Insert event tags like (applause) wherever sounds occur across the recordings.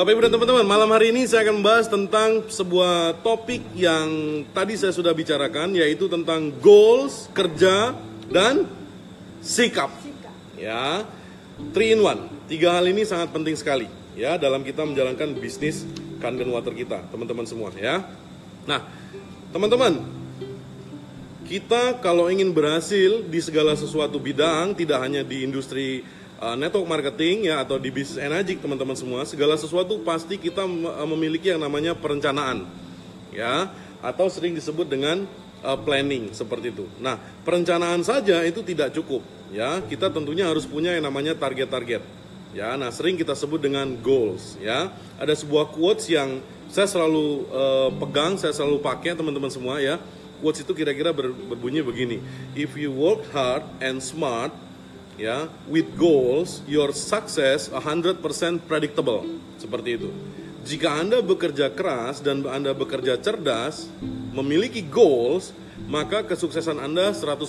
Bapak Ibu dan teman-teman, malam hari ini saya akan membahas tentang sebuah topik yang tadi saya sudah bicarakan yaitu tentang goals, kerja dan sikap. Ya. Three in one. Tiga hal ini sangat penting sekali ya dalam kita menjalankan bisnis Kangen Water kita, teman-teman semua ya. Nah, teman-teman, kita kalau ingin berhasil di segala sesuatu bidang, tidak hanya di industri uh, network marketing ya atau di bisnis energi teman-teman semua, segala sesuatu pasti kita uh, memiliki yang namanya perencanaan. Ya, atau sering disebut dengan uh, planning seperti itu. Nah, perencanaan saja itu tidak cukup ya. Kita tentunya harus punya yang namanya target-target. Ya, nah sering kita sebut dengan goals ya. Ada sebuah quotes yang saya selalu uh, pegang, saya selalu pakai teman-teman semua ya. Quotes itu kira-kira ber, berbunyi begini. If you work hard and smart ya, with goals, your success 100% predictable. Seperti itu. Jika Anda bekerja keras dan Anda bekerja cerdas, memiliki goals, maka kesuksesan Anda 100%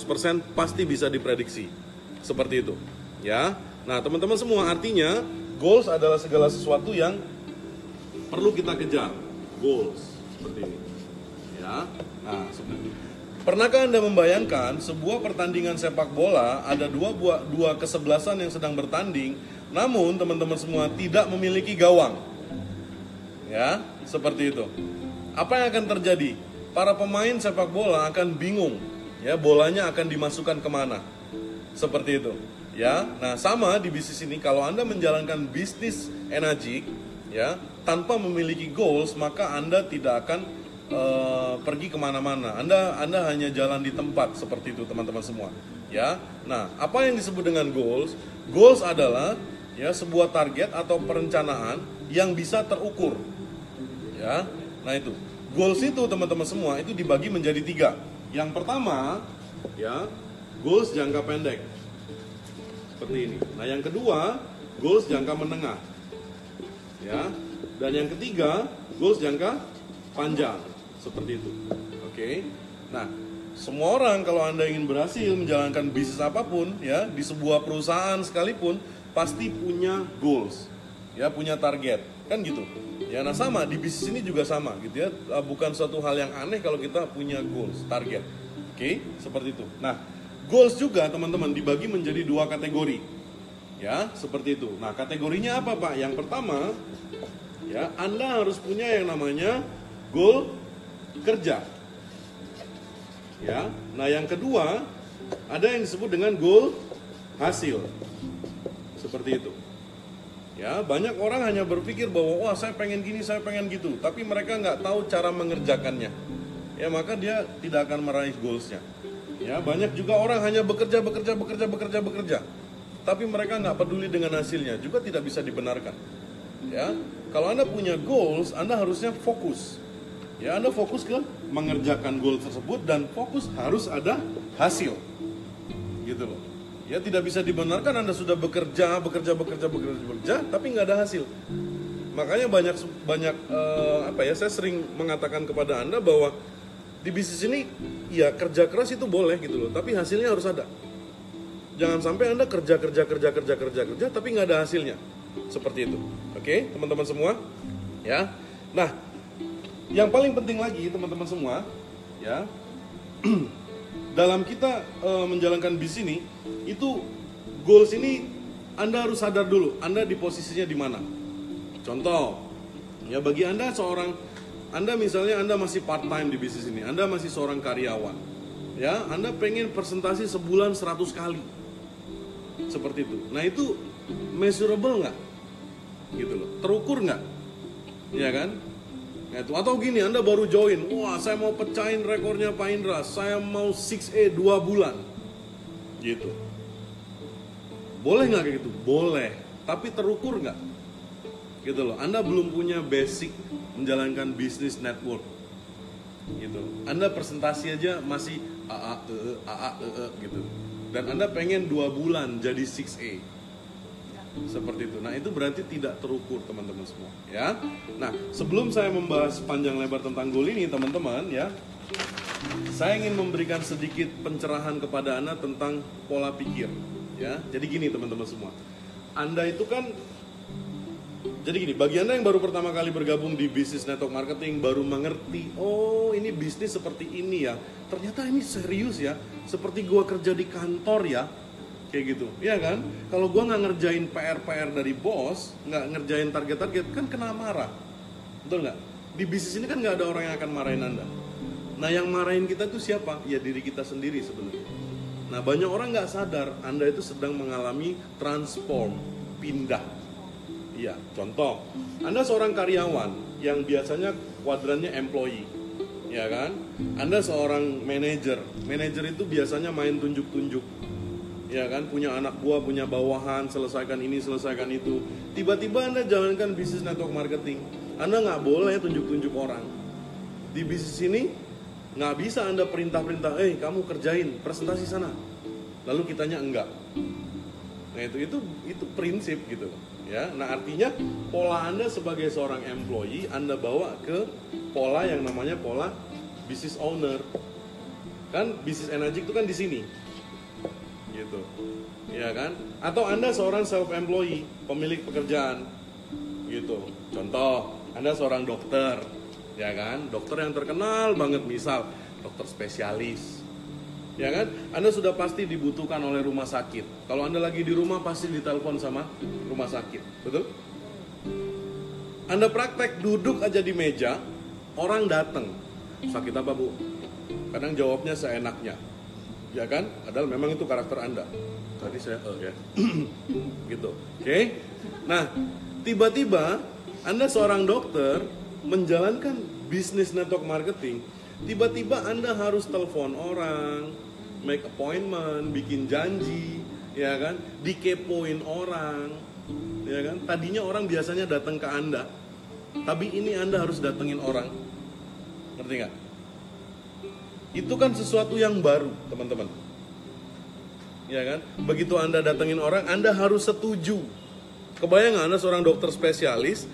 pasti bisa diprediksi. Seperti itu. Ya. Nah, teman-teman semua artinya goals adalah segala sesuatu yang perlu kita kejar. Goals seperti ini. Ya. Nah, seperti ini. Pernahkah Anda membayangkan sebuah pertandingan sepak bola ada dua buah, dua kesebelasan yang sedang bertanding, namun teman-teman semua tidak memiliki gawang? Ya, seperti itu. Apa yang akan terjadi? Para pemain sepak bola akan bingung, ya bolanya akan dimasukkan ke mana? Seperti itu ya nah sama di bisnis ini kalau anda menjalankan bisnis energi ya tanpa memiliki goals maka anda tidak akan uh, pergi ke mana-mana. Anda anda hanya jalan di tempat seperti itu teman-teman semua. Ya. Nah apa yang disebut dengan goals? Goals adalah ya sebuah target atau perencanaan yang bisa terukur. Ya. Nah itu. Goals itu teman-teman semua itu dibagi menjadi tiga. Yang pertama ya goals jangka pendek. Seperti ini. Nah, yang kedua, goals jangka menengah. Ya. Dan yang ketiga, goals jangka panjang. Seperti itu. Oke. Nah, semua orang kalau Anda ingin berhasil menjalankan bisnis apa pun ya, di sebuah perusahaan sekalipun pasti punya goals. Ya, punya target. Kan gitu. Ya, nah sama di bisnis ini juga sama gitu ya. Bukan suatu hal yang aneh kalau kita punya goals, target. Oke, seperti itu. Nah, Goals juga teman-teman dibagi menjadi dua kategori. Ya, seperti itu. Nah, kategorinya apa, Pak? Yang pertama, ya, Anda harus punya yang namanya goal kerja. Ya. Nah, yang kedua, ada yang disebut dengan goal hasil. Seperti itu. Ya, banyak orang hanya berpikir bahwa wah saya pengen gini, saya pengen gitu, tapi mereka nggak tahu cara mengerjakannya. Ya, maka dia tidak akan meraih goalsnya. Ya, banyak juga orang hanya bekerja, bekerja, bekerja, bekerja, bekerja. Tapi mereka nggak peduli dengan hasilnya, juga tidak bisa dibenarkan. Ya, kalau Anda punya goals, Anda harusnya fokus. Ya, Anda fokus ke mengerjakan goal tersebut dan fokus harus ada hasil. Gitu loh. Ya, tidak bisa dibenarkan Anda sudah bekerja, bekerja, bekerja, bekerja, bekerja, tapi nggak ada hasil. Makanya banyak banyak uh, apa ya? Saya sering mengatakan kepada Anda bahwa di bisnis ini ya kerja keras itu boleh gitu loh tapi hasilnya harus ada jangan sampai anda kerja kerja kerja kerja kerja kerja tapi nggak ada hasilnya seperti itu oke teman-teman semua ya nah yang paling penting lagi teman-teman semua ya (clears throat) dalam kita e, menjalankan bisnis ini itu goals ini anda harus sadar dulu anda di posisinya di mana contoh ya bagi anda seorang anda misalnya Anda masih part time di bisnis ini, Anda masih seorang karyawan. Ya, Anda pengen presentasi sebulan 100 kali. Seperti itu. Nah, itu measurable nggak? Gitu loh. Terukur nggak? Ya kan? Itu. Atau gini, Anda baru join. Wah, saya mau pecahin rekornya Pak Indra. Saya mau 6A 2 bulan. Gitu. Boleh nggak kayak gitu? Boleh. Tapi terukur nggak? Gitu loh. Anda belum punya basic menjalankan bisnis network gitu anda presentasi aja masih a a e e a a e gitu dan anda pengen dua bulan jadi 6A seperti itu. Nah itu berarti tidak terukur teman-teman semua ya. Nah sebelum saya membahas panjang lebar tentang goal ini teman-teman ya saya ingin memberikan sedikit pencerahan kepada anda tentang pola pikir ya. Jadi gini teman-teman semua. Anda itu kan Jadi gini, bagi Anda yang baru pertama kali bergabung di bisnis network marketing, baru mengerti, oh ini bisnis seperti ini ya. Ternyata ini serius ya, seperti gua kerja di kantor ya. Kayak gitu, ya kan? Kalau gua nggak ngerjain PR-PR dari bos, nggak ngerjain target-target, kan kena marah. Betul nggak? Di bisnis ini kan nggak ada orang yang akan marahin Anda. Nah yang marahin kita tuh siapa? Ya diri kita sendiri sebenarnya. Nah banyak orang nggak sadar Anda itu sedang mengalami transform, pindah Iya, contoh, Anda seorang karyawan yang biasanya kuadrannya employee, ya kan? Anda seorang manajer, manajer itu biasanya main tunjuk-tunjuk, ya kan? Punya anak buah, punya bawahan, selesaikan ini, selesaikan itu. Tiba-tiba Anda jalankan bisnis network marketing, Anda nggak boleh tunjuk-tunjuk orang. Di bisnis ini nggak bisa Anda perintah-perintah, eh kamu kerjain presentasi sana, lalu kitanya enggak. Nah itu itu itu prinsip gitu ya nah artinya pola anda sebagai seorang employee anda bawa ke pola yang namanya pola business owner kan bisnis energi itu kan di sini gitu ya kan atau anda seorang self employee pemilik pekerjaan gitu contoh anda seorang dokter ya kan dokter yang terkenal banget misal dokter spesialis ya kan? Anda sudah pasti dibutuhkan oleh rumah sakit. Kalau Anda lagi di rumah pasti ditelepon sama rumah sakit, betul? Anda praktek duduk aja di meja, orang datang. Sakit apa bu? Kadang jawabnya seenaknya, ya kan? Padahal memang itu karakter Anda. Tadi saya, oh ya, (clears throat) gitu. Oke. Okay? Nah, tiba-tiba Anda seorang dokter menjalankan bisnis network marketing tiba-tiba Anda harus telepon orang, make appointment, bikin janji, ya kan? Dikepoin orang, ya kan? Tadinya orang biasanya datang ke Anda, tapi ini Anda harus datengin orang. Ngerti nggak? Itu kan sesuatu yang baru, teman-teman. Ya kan? Begitu Anda datengin orang, Anda harus setuju. Kebayang Anda seorang dokter spesialis,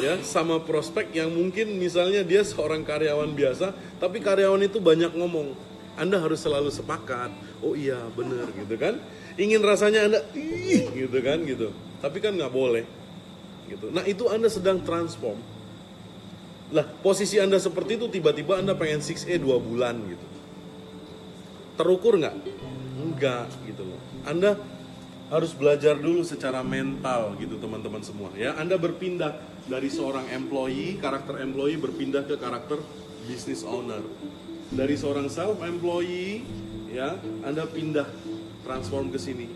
ya sama prospek yang mungkin misalnya dia seorang karyawan biasa tapi karyawan itu banyak ngomong anda harus selalu sepakat oh iya bener gitu kan ingin rasanya anda ih gitu kan gitu tapi kan nggak boleh gitu nah itu anda sedang transform lah posisi anda seperti itu tiba-tiba anda pengen 6E dua bulan gitu terukur nggak enggak gitu loh anda harus belajar dulu secara mental gitu teman-teman semua ya. Anda berpindah dari seorang employee, karakter employee berpindah ke karakter business owner. Dari seorang self employee ya, Anda pindah transform ke sini.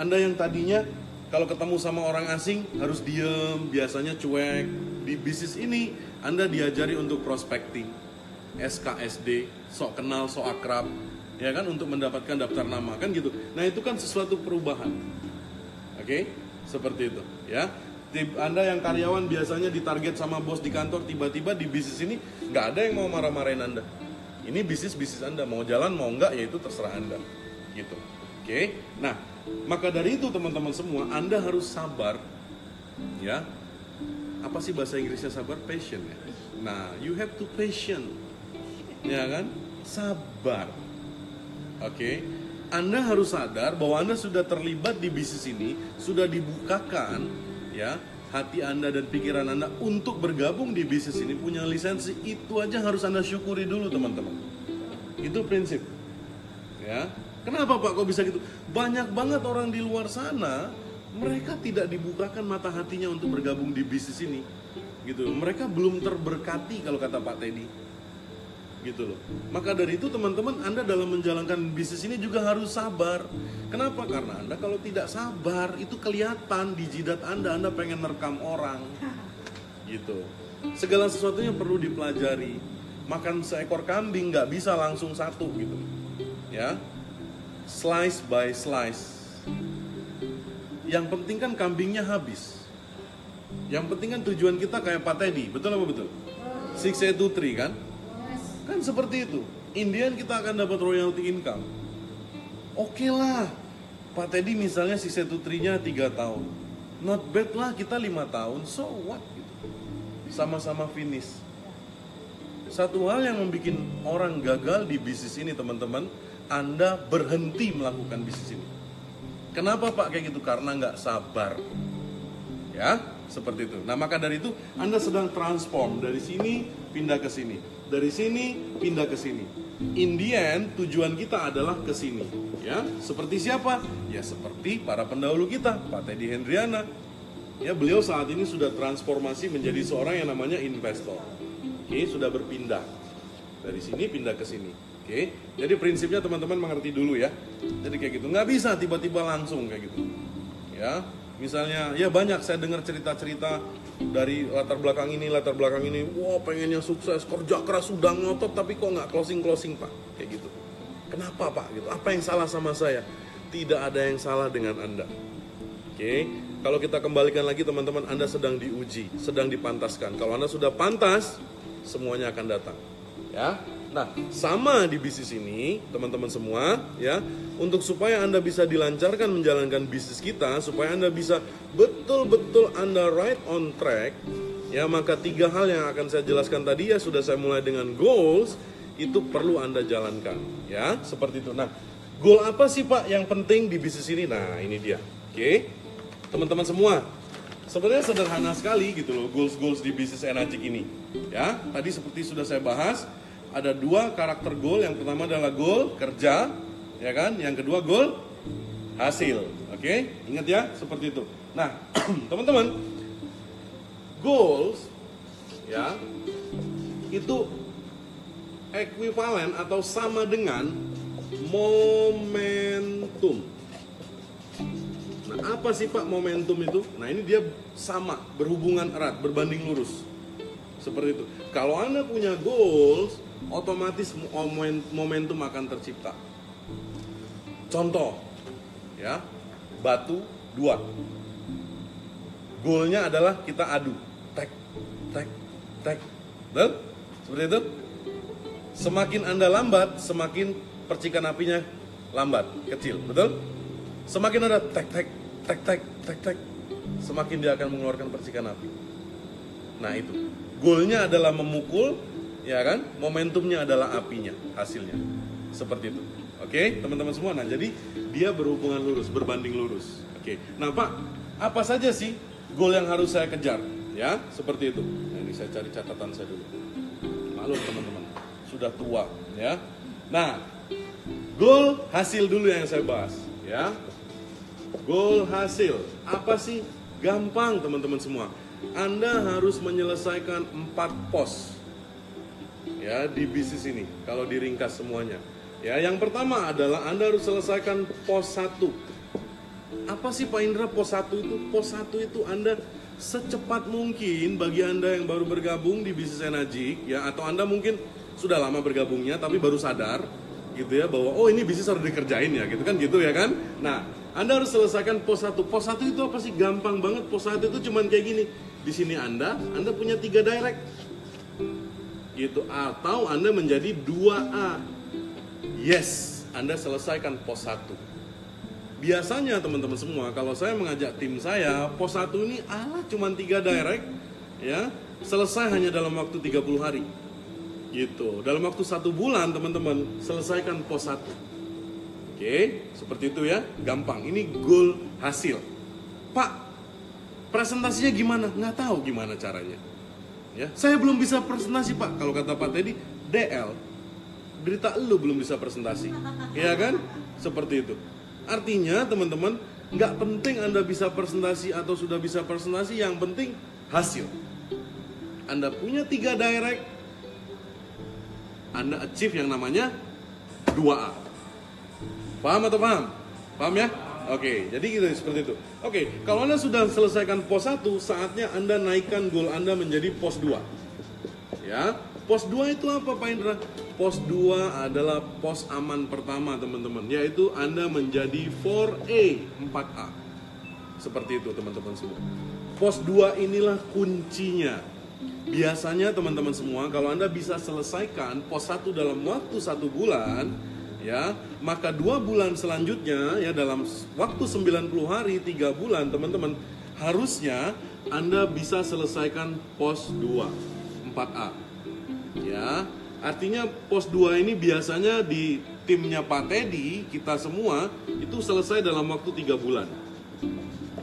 Anda yang tadinya kalau ketemu sama orang asing harus diem, biasanya cuek. Di bisnis ini Anda diajari untuk prospecting, SKSD, sok kenal, sok akrab, ya kan untuk mendapatkan daftar nama kan gitu. Nah itu kan sesuatu perubahan, oke? Okay? Seperti itu, ya. Anda yang karyawan biasanya ditarget sama bos di kantor, tiba-tiba di bisnis ini nggak ada yang mau marah-marahin Anda. Ini bisnis bisnis Anda mau jalan mau nggak ya itu terserah Anda, gitu. Oke? Okay? Nah, maka dari itu teman-teman semua Anda harus sabar, ya. Apa sih bahasa Inggrisnya sabar? Patient ya. Nah, you have to patient, ya kan? Sabar Oke. Okay? Anda harus sadar bahwa Anda sudah terlibat di bisnis ini, sudah dibukakan ya hati Anda dan pikiran Anda untuk bergabung di bisnis ini punya lisensi itu aja harus Anda syukuri dulu teman-teman. Itu prinsip. Ya. Kenapa Pak kok bisa gitu? Banyak banget orang di luar sana mereka tidak dibukakan mata hatinya untuk bergabung di bisnis ini. Gitu. Mereka belum terberkati kalau kata Pak Teddy gitu loh. Maka dari itu teman-teman Anda dalam menjalankan bisnis ini juga harus sabar. Kenapa? Karena Anda kalau tidak sabar itu kelihatan di jidat Anda Anda pengen merekam orang. Gitu. Segala sesuatunya perlu dipelajari. Makan seekor kambing nggak bisa langsung satu gitu. Ya. Slice by slice. Yang penting kan kambingnya habis. Yang penting kan tujuan kita kayak Pak Teddy, betul apa betul? Six, eight, two, three kan? Kan seperti itu. Indian kita akan dapat royalty income. Oke okay lah. Pak Teddy misalnya si setutrinya 3 tahun. Not bad lah kita lima tahun. So what? Sama-sama finish. Satu hal yang membuat orang gagal di bisnis ini teman-teman, Anda berhenti melakukan bisnis ini. Kenapa Pak kayak gitu? Karena nggak sabar. Ya, seperti itu. Nah, maka dari itu Anda sedang transform dari sini pindah ke sini, dari sini pindah ke sini. In the end, tujuan kita adalah ke sini, ya. Seperti siapa? Ya seperti para pendahulu kita, Pak Teddy Hendriana. Ya, beliau saat ini sudah transformasi menjadi seorang yang namanya investor. Oke, sudah berpindah dari sini pindah ke sini. Oke, jadi prinsipnya teman-teman mengerti dulu ya. Jadi kayak gitu, nggak bisa tiba-tiba langsung kayak gitu. Ya, misalnya ya banyak saya dengar cerita-cerita dari latar belakang ini, latar belakang ini, wah pengennya sukses, kerja keras sudah ngotot tapi kok nggak closing closing pak, kayak gitu. Kenapa pak? Gitu. Apa yang salah sama saya? Tidak ada yang salah dengan anda. Oke, kalau kita kembalikan lagi teman-teman, anda sedang diuji, sedang dipantaskan. Kalau anda sudah pantas, semuanya akan datang. Ya, Nah, sama di bisnis ini, teman-teman semua, ya, untuk supaya Anda bisa dilancarkan menjalankan bisnis kita, supaya Anda bisa betul-betul Anda right on track, ya, maka tiga hal yang akan saya jelaskan tadi ya sudah saya mulai dengan goals, itu perlu Anda jalankan, ya, seperti itu. Nah, goal apa sih Pak yang penting di bisnis ini? Nah, ini dia. Oke. Teman-teman semua, sebenarnya sederhana sekali gitu loh goals-goals di bisnis Enagic ini. Ya, tadi seperti sudah saya bahas, ada dua karakter goal. Yang pertama adalah goal kerja, ya kan? Yang kedua goal hasil. Oke, ingat ya seperti itu. Nah, (clears throat) teman-teman, goals ya itu ekuivalen atau sama dengan momentum. Nah, apa sih Pak momentum itu? Nah, ini dia sama, berhubungan erat, berbanding lurus. Seperti itu. Kalau Anda punya goals, otomatis momentum akan tercipta. Contoh, ya, batu dua. Goalnya adalah kita adu, tek, tek, tek, betul? Seperti itu. Semakin anda lambat, semakin percikan apinya lambat, kecil, betul? Semakin ada tek, tek, tek, tek, tek, tek, semakin dia akan mengeluarkan percikan api. Nah itu, goalnya adalah memukul, ya kan? Momentumnya adalah apinya, hasilnya. Seperti itu. Oke, teman-teman semua. Nah, jadi dia berhubungan lurus, berbanding lurus. Oke. Nah, Pak, apa saja sih goal yang harus saya kejar? Ya, seperti itu. Nah, ini saya cari catatan saya dulu. Maklum teman-teman, sudah tua, ya. Nah, goal hasil dulu yang saya bahas, ya. Goal hasil. Apa sih? Gampang, teman-teman semua. Anda harus menyelesaikan empat pos ya di bisnis ini kalau diringkas semuanya. Ya, yang pertama adalah Anda harus selesaikan pos 1. Apa sih Pak Indra pos 1 itu? Pos 1 itu Anda secepat mungkin bagi Anda yang baru bergabung di bisnis energi ya atau Anda mungkin sudah lama bergabungnya tapi baru sadar gitu ya bahwa oh ini bisnis harus dikerjain ya gitu kan gitu ya kan. Nah, Anda harus selesaikan pos 1. Pos 1 itu apa sih? Gampang banget. Pos 1 itu cuman kayak gini. Di sini Anda, Anda punya tiga direct gitu atau Anda menjadi 2A. Yes, Anda selesaikan pos 1. Biasanya teman-teman semua kalau saya mengajak tim saya, pos 1 ini ala cuma 3 direct ya, selesai hanya dalam waktu 30 hari. Gitu. Dalam waktu satu bulan teman-teman selesaikan pos 1. Oke, seperti itu ya, gampang. Ini goal hasil. Pak, presentasinya gimana? Nggak tahu gimana caranya Ya, saya belum bisa presentasi pak. Kalau kata Pak Teddy, DL, berita lu belum bisa presentasi, ya kan? Seperti itu. Artinya teman-teman, nggak penting anda bisa presentasi atau sudah bisa presentasi, yang penting hasil. Anda punya tiga direct, Anda achieve yang namanya 2A. Paham atau paham? Paham ya? Oke, jadi gitu seperti itu. Oke, kalau Anda sudah selesaikan pos 1, saatnya Anda naikkan goal Anda menjadi pos 2. Ya, pos 2 itu apa Pak Indra? Pos 2 adalah pos aman pertama teman-teman, yaitu Anda menjadi 4A, 4A. Seperti itu teman-teman semua. Pos 2 inilah kuncinya. Biasanya teman-teman semua, kalau Anda bisa selesaikan pos 1 dalam waktu satu bulan, ya maka dua bulan selanjutnya ya dalam waktu 90 hari tiga bulan teman-teman harusnya anda bisa selesaikan pos 2 4A ya artinya pos 2 ini biasanya di timnya Pak Teddy kita semua itu selesai dalam waktu tiga bulan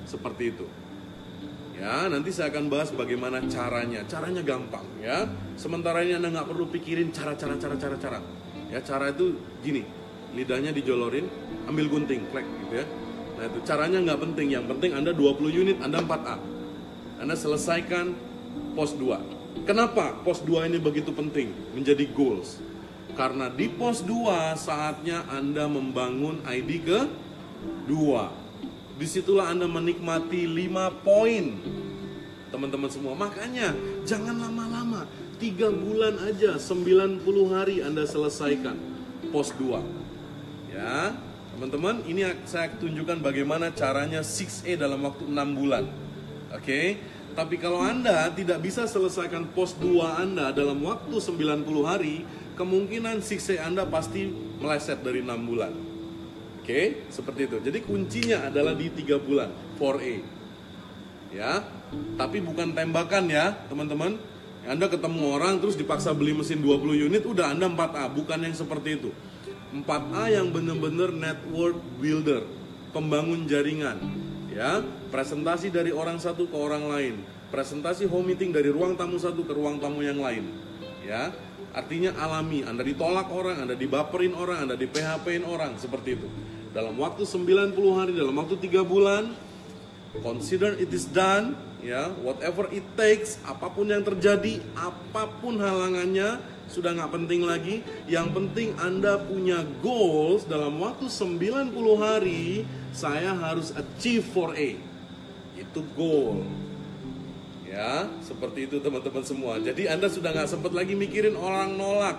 seperti itu Ya, nanti saya akan bahas bagaimana caranya. Caranya gampang ya. Sementara ini Anda nggak perlu pikirin cara-cara cara-cara cara. Ya, cara itu gini. Lidahnya dijolorin, ambil gunting, klek gitu ya. Nah, itu caranya nggak penting. Yang penting Anda 20 unit, Anda 4A. Anda selesaikan pos 2. Kenapa pos 2 ini begitu penting menjadi goals? Karena di pos 2 saatnya Anda membangun ID ke 2 di situlah Anda menikmati 5 poin teman-teman semua makanya jangan lama-lama 3 bulan aja 90 hari Anda selesaikan pos 2 ya teman-teman ini saya tunjukkan bagaimana caranya 6A dalam waktu 6 bulan oke okay? tapi kalau Anda tidak bisa selesaikan pos 2 Anda dalam waktu 90 hari kemungkinan 6A Anda pasti meleset dari 6 bulan Oke, seperti itu. Jadi kuncinya adalah di tiga bulan 4A. Ya, tapi bukan tembakan ya, teman-teman. Anda ketemu orang terus dipaksa beli mesin 20 unit, udah Anda 4A, bukan yang seperti itu. 4A yang benar-benar network builder, pembangun jaringan, ya, presentasi dari orang satu ke orang lain, presentasi home meeting dari ruang tamu satu ke ruang tamu yang lain, ya. Artinya alami, Anda ditolak orang, Anda dibaperin orang, Anda di PHP-in orang, seperti itu dalam waktu 90 hari, dalam waktu 3 bulan, consider it is done, ya, whatever it takes, apa pun yang terjadi, apa pun halangannya, sudah nggak penting lagi. Yang penting Anda punya goals dalam waktu 90 hari, saya harus achieve for A. Itu goal. Ya, seperti itu teman-teman semua. Jadi Anda sudah nggak sempat lagi mikirin orang nolak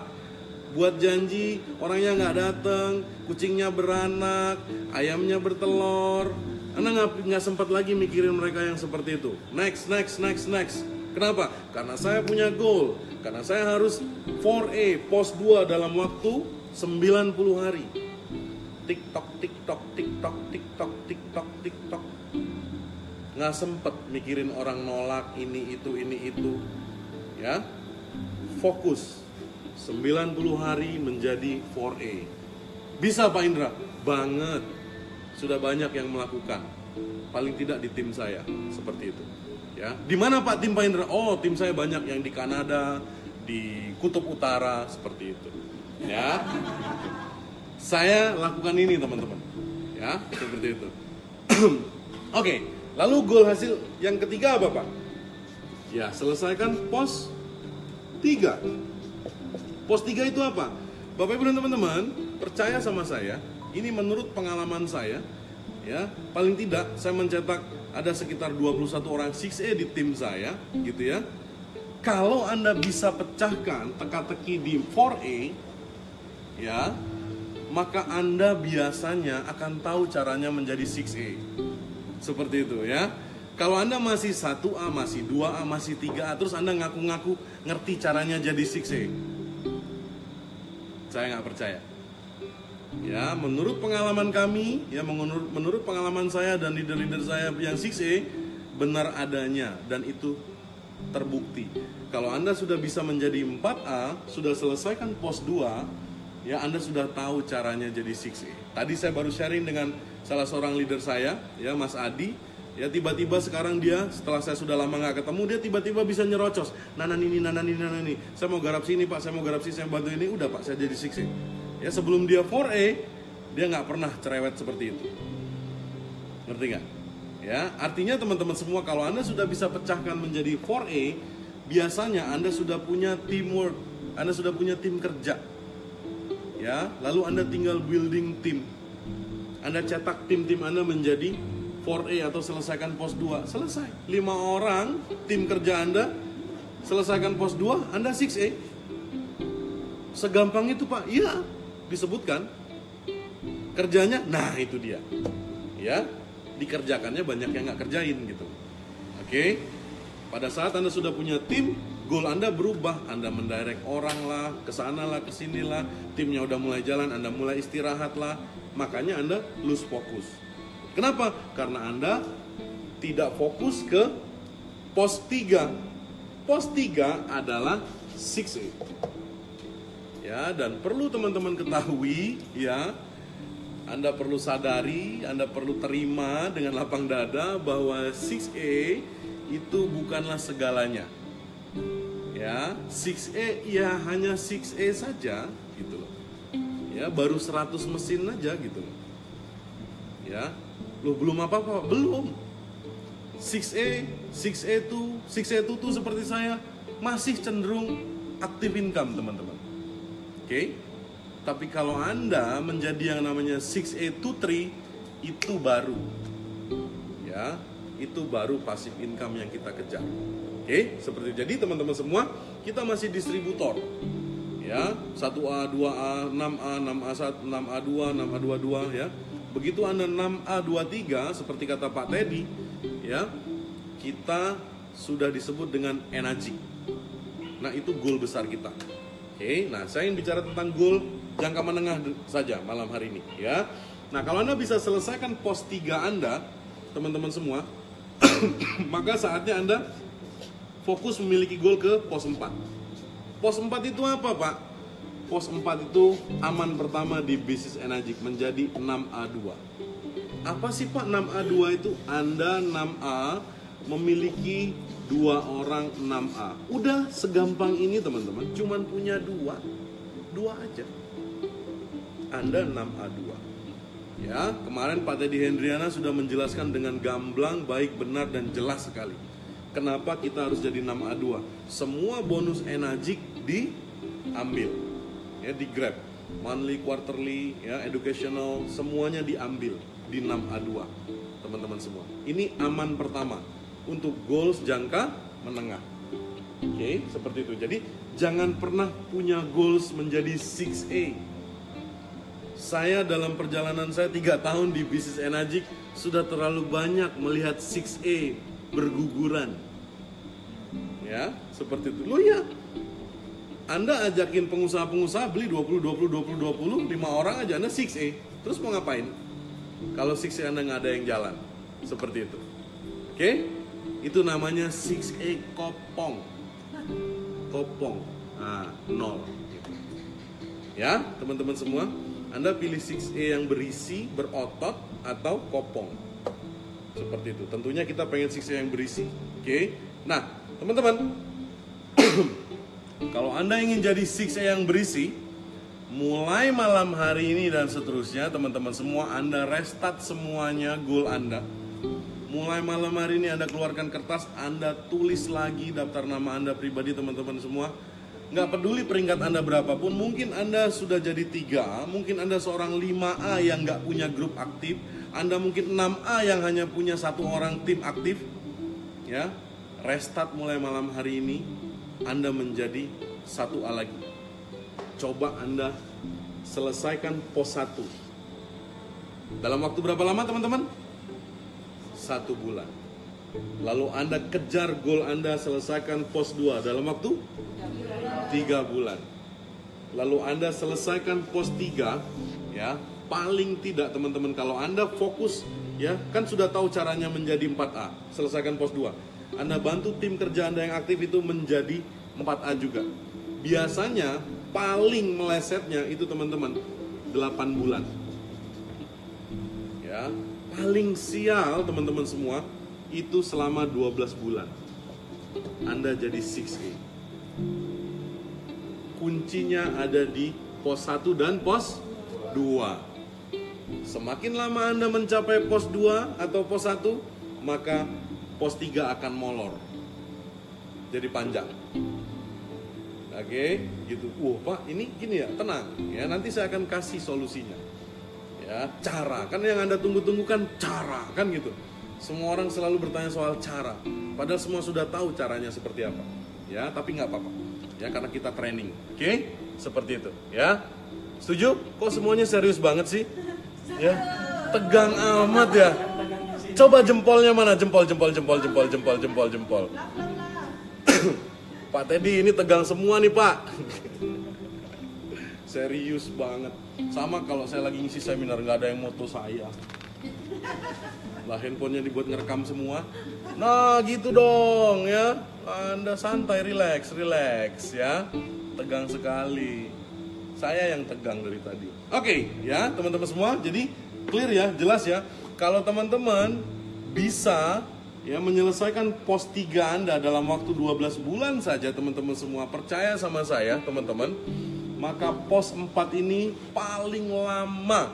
buat janji orangnya nggak datang kucingnya beranak ayamnya bertelur anda nggak sempat lagi mikirin mereka yang seperti itu. Next next next next. Kenapa? Karena saya punya goal. Karena saya harus 4A pos 2 dalam waktu 90 hari. Tiktok tiktok tiktok tiktok tiktok tiktok. Nggak sempet mikirin orang nolak ini itu ini itu. Ya? Fokus. 90 hari menjadi 4A. Bisa Pak Indra? Banget. Sudah banyak yang melakukan. Paling tidak di tim saya seperti itu. Ya, di mana Pak tim Pak Indra? Oh, tim saya banyak yang di Kanada, di Kutub Utara seperti itu. Ya. Saya lakukan ini teman-teman. Ya, seperti itu. (clears throat) Oke, lalu goal hasil yang ketiga apa Pak? Ya, selesaikan pos 3 Pos 3 itu apa? Bapak Ibu dan teman-teman, percaya sama saya, ini menurut pengalaman saya, ya, paling tidak saya mencetak ada sekitar 21 orang 6A di tim saya, gitu ya. Kalau Anda bisa pecahkan teka-teki di 4A, ya, maka Anda biasanya akan tahu caranya menjadi 6A. Seperti itu ya. Kalau Anda masih 1A, masih 2A, masih 3A, terus Anda ngaku-ngaku ngerti caranya jadi 6A saya nggak percaya. Ya, menurut pengalaman kami, ya menurut menurut pengalaman saya dan leader-leader saya yang 6A benar adanya dan itu terbukti. Kalau Anda sudah bisa menjadi 4A, sudah selesaikan pos 2, ya Anda sudah tahu caranya jadi 6A. Tadi saya baru sharing dengan salah seorang leader saya, ya Mas Adi, ya tiba-tiba sekarang dia setelah saya sudah lama nggak ketemu dia tiba-tiba bisa nyerocos. Nanan ini nanan ini nanan ini. Saya mau garap sini pak. Saya mau garap sini saya bantu ini. Udah pak saya jadi six ya sebelum dia 4A dia nggak pernah cerewet seperti itu. Ngerti nggak? Ya artinya teman-teman semua kalau anda sudah bisa pecahkan menjadi 4A biasanya anda sudah punya teamwork anda sudah punya tim kerja. Ya lalu anda tinggal building tim. Anda cetak tim-tim anda menjadi 4A atau selesaikan pos 2 selesai. Lima orang tim kerja anda selesaikan pos 2 anda 6A segampang itu pak. Iya disebutkan kerjanya nah itu dia. Ya dikerjakannya banyak yang nggak kerjain gitu. Oke? Pada saat anda sudah punya tim goal anda berubah. Anda mendirect orang lah ke sana lah ke sini lah. Timnya udah mulai jalan anda mulai istirahat lah. Makanya anda lose fokus. Kenapa? Karena Anda tidak fokus ke pos 3. Pos 3 adalah 6A. Ya, dan perlu teman-teman ketahui ya, Anda perlu sadari, Anda perlu terima dengan lapang dada bahwa 6A itu bukanlah segalanya. Ya, 6A ya hanya 6A saja gitu loh. Ya, baru 100 mesin aja gitu loh. Ya. Loh belum apa-apa, belum. 6A, 6A2, 6A2 tuh seperti saya masih cenderung aktif income teman-teman. Oke. Tapi kalau Anda menjadi yang namanya 6A23 itu baru. Ya, itu baru pasif income yang kita kejar. Oke, seperti itu. jadi teman-teman semua, kita masih distributor. Ya, 1A, 2A, 6A, 6A1, 6A2, 6A22 ya. Begitu Anda 6A23 seperti kata Pak Teddy, ya, kita sudah disebut dengan energi. Nah, itu goal besar kita. Oke, nah saya ingin bicara tentang goal jangka menengah saja malam hari ini, ya. Nah, kalau Anda bisa selesaikan pos 3 Anda, teman-teman semua, (coughs) maka saatnya Anda fokus memiliki goal ke pos 4. Pos 4 itu apa, Pak? Pos 4 itu aman pertama di bisnis energi menjadi 6A2. Apa sih Pak 6A2 itu? Anda 6A memiliki dua orang 6A. Udah segampang ini teman-teman, cuman punya dua. Dua aja. Anda 6A2. Ya, kemarin Pak Teddy Hendriana sudah menjelaskan dengan gamblang, baik, benar, dan jelas sekali Kenapa kita harus jadi 6A2? Semua bonus energi diambil. Ya, di grab. Monthly, quarterly, ya, educational, semuanya diambil di 6A2. Teman-teman semua. Ini aman pertama untuk goals jangka menengah. Oke, okay, seperti itu. Jadi jangan pernah punya goals menjadi 6A. Saya dalam perjalanan saya tiga tahun di bisnis energi sudah terlalu banyak melihat 6A berguguran ya seperti itu lo ya anda ajakin pengusaha-pengusaha beli 20 20 20 20 5 orang aja Anda 6A terus mau ngapain kalau 6A Anda nggak ada yang jalan seperti itu oke okay? Itu namanya 6A kopong. Kopong. Nah, nol. Ya teman-teman semua anda pilih 6A yang berisi berotot atau kopong. Seperti itu. Tentunya kita pengen 6A yang berisi. Oke? Okay? nah Teman-teman, (clears throat) kalau Anda ingin jadi six yang berisi, mulai malam hari ini dan seterusnya, teman-teman semua, Anda restart semuanya goal Anda. Mulai malam hari ini Anda keluarkan kertas, Anda tulis lagi daftar nama Anda pribadi, teman-teman semua. Nggak peduli peringkat Anda berapapun, mungkin Anda sudah jadi tiga, mungkin Anda seorang 5A yang nggak punya grup aktif, Anda mungkin 6A yang hanya punya satu orang tim aktif, ya restart mulai malam hari ini Anda menjadi satu A lagi. Coba Anda selesaikan pos satu. Dalam waktu berapa lama teman-teman? Satu bulan. Lalu Anda kejar goal Anda selesaikan pos 2 dalam waktu? Tiga bulan. Lalu Anda selesaikan pos 3 ya, paling tidak teman-teman kalau Anda fokus ya, kan sudah tahu caranya menjadi 4A, selesaikan pos 2 anda bantu tim kerja Anda yang aktif itu menjadi 4A juga. Biasanya paling melesetnya itu teman-teman 8 bulan. Ya, paling sial teman-teman semua itu selama 12 bulan. Anda jadi 6A. Kuncinya ada di pos 1 dan pos 2. Semakin lama Anda mencapai pos 2 atau pos 1, maka pos 3 akan molor. Jadi panjang. Oke, okay, gitu. Wah, Pak, ini gini ya, tenang. Ya, nanti saya akan kasih solusinya. Ya, cara. Kan yang Anda tunggu-tunggu kan cara, kan gitu. Semua orang selalu bertanya soal cara. Padahal semua sudah tahu caranya seperti apa. Ya, tapi nggak apa-apa. Ya, karena kita training. Oke? Okay? Seperti itu, ya. Setuju? Kok semuanya serius banget sih? Ya. Tegang amat ya. Coba jempolnya mana? Jempol, jempol, jempol, jempol, jempol, jempol, jempol. (coughs) Pak Teddy ini tegang semua nih Pak. (laughs) Serius banget. Sama kalau saya lagi ngisi seminar nggak ada yang moto saya. Lah handphonenya dibuat ngerekam semua. Nah gitu dong ya. Anda santai, relax, relax ya. Tegang sekali. Saya yang tegang dari tadi. Oke okay, ya teman-teman semua. Jadi clear ya, jelas ya kalau teman-teman bisa ya menyelesaikan pos 3 Anda dalam waktu 12 bulan saja teman-teman semua percaya sama saya teman-teman maka pos 4 ini paling lama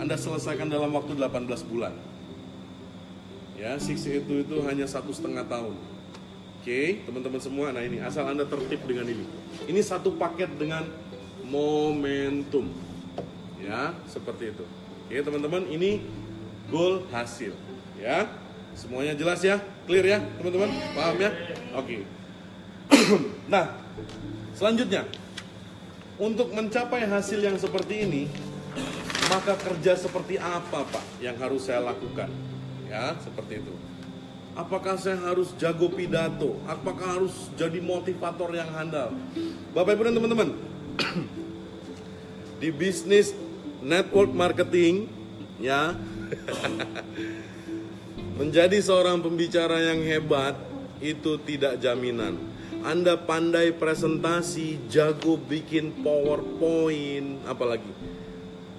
Anda selesaikan dalam waktu 18 bulan ya 6 itu itu hanya satu setengah tahun oke teman-teman semua nah ini asal Anda tertib dengan ini ini satu paket dengan momentum ya seperti itu oke teman-teman ini goal hasil ya Semuanya jelas ya? Clear ya, teman-teman? Paham ya? Oke. (clears throat) nah, selanjutnya untuk mencapai hasil yang seperti ini, maka kerja seperti apa, Pak, yang harus saya lakukan? Ya, seperti itu. Apakah saya harus jago pidato? Apakah harus jadi motivator yang handal? Bapak Ibu dan teman-teman, (clears throat) di bisnis network marketing, ya, (clears throat) Menjadi seorang pembicara yang hebat itu tidak jaminan. Anda pandai presentasi, jago bikin PowerPoint, apalagi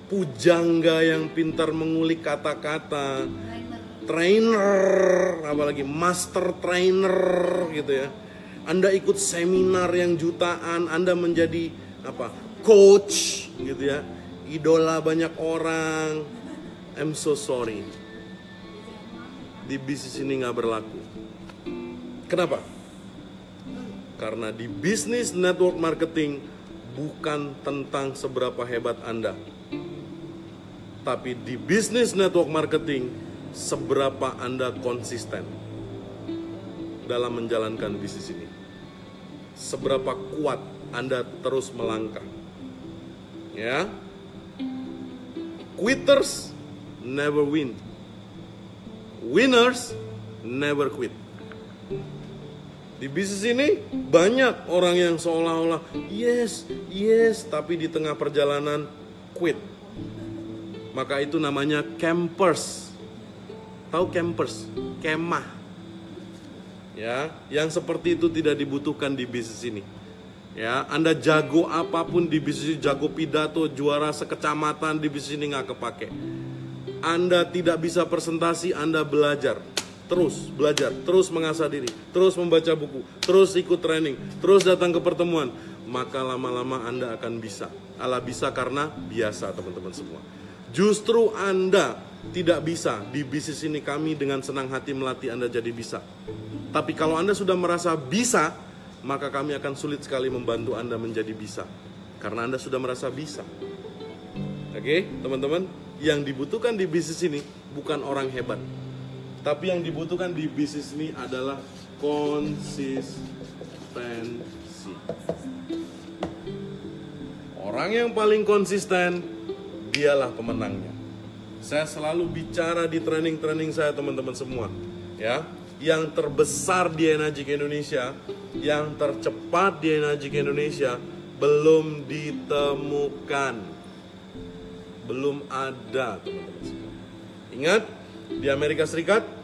pujangga yang pintar mengulik kata-kata, trainer, apalagi master trainer gitu ya. Anda ikut seminar yang jutaan, Anda menjadi apa? coach gitu ya. Idola banyak orang. I'm so sorry di bisnis ini nggak berlaku. Kenapa? Karena di bisnis network marketing bukan tentang seberapa hebat Anda. Tapi di bisnis network marketing seberapa Anda konsisten dalam menjalankan bisnis ini. Seberapa kuat Anda terus melangkah. Ya. Quitters never win winners never quit. Di bisnis ini banyak orang yang seolah-olah yes, yes, tapi di tengah perjalanan quit. Maka itu namanya campers. Tahu campers? Kemah. Ya, yang seperti itu tidak dibutuhkan di bisnis ini. Ya, Anda jago apa pun di bisnis, jago pidato, juara sekecamatan di bisnis ini nggak kepake anda tidak bisa presentasi, Anda belajar. Terus belajar, terus mengasah diri, terus membaca buku, terus ikut training, terus datang ke pertemuan. Maka lama-lama Anda akan bisa. Allah bisa karena biasa teman-teman semua. Justru Anda tidak bisa di bisnis ini kami dengan senang hati melatih Anda jadi bisa. Tapi kalau Anda sudah merasa bisa, maka kami akan sulit sekali membantu Anda menjadi bisa. Karena Anda sudah merasa bisa. Oke, teman-teman? yang dibutuhkan di bisnis ini bukan orang hebat. Tapi yang dibutuhkan di bisnis ini adalah konsistensi. Orang yang paling konsisten, dialah pemenangnya. Saya selalu bicara di training-training saya teman-teman semua, ya. Yang terbesar di Energik Indonesia, yang tercepat di Energik Indonesia belum ditemukan belum ada teman-teman Ingat di Amerika Serikat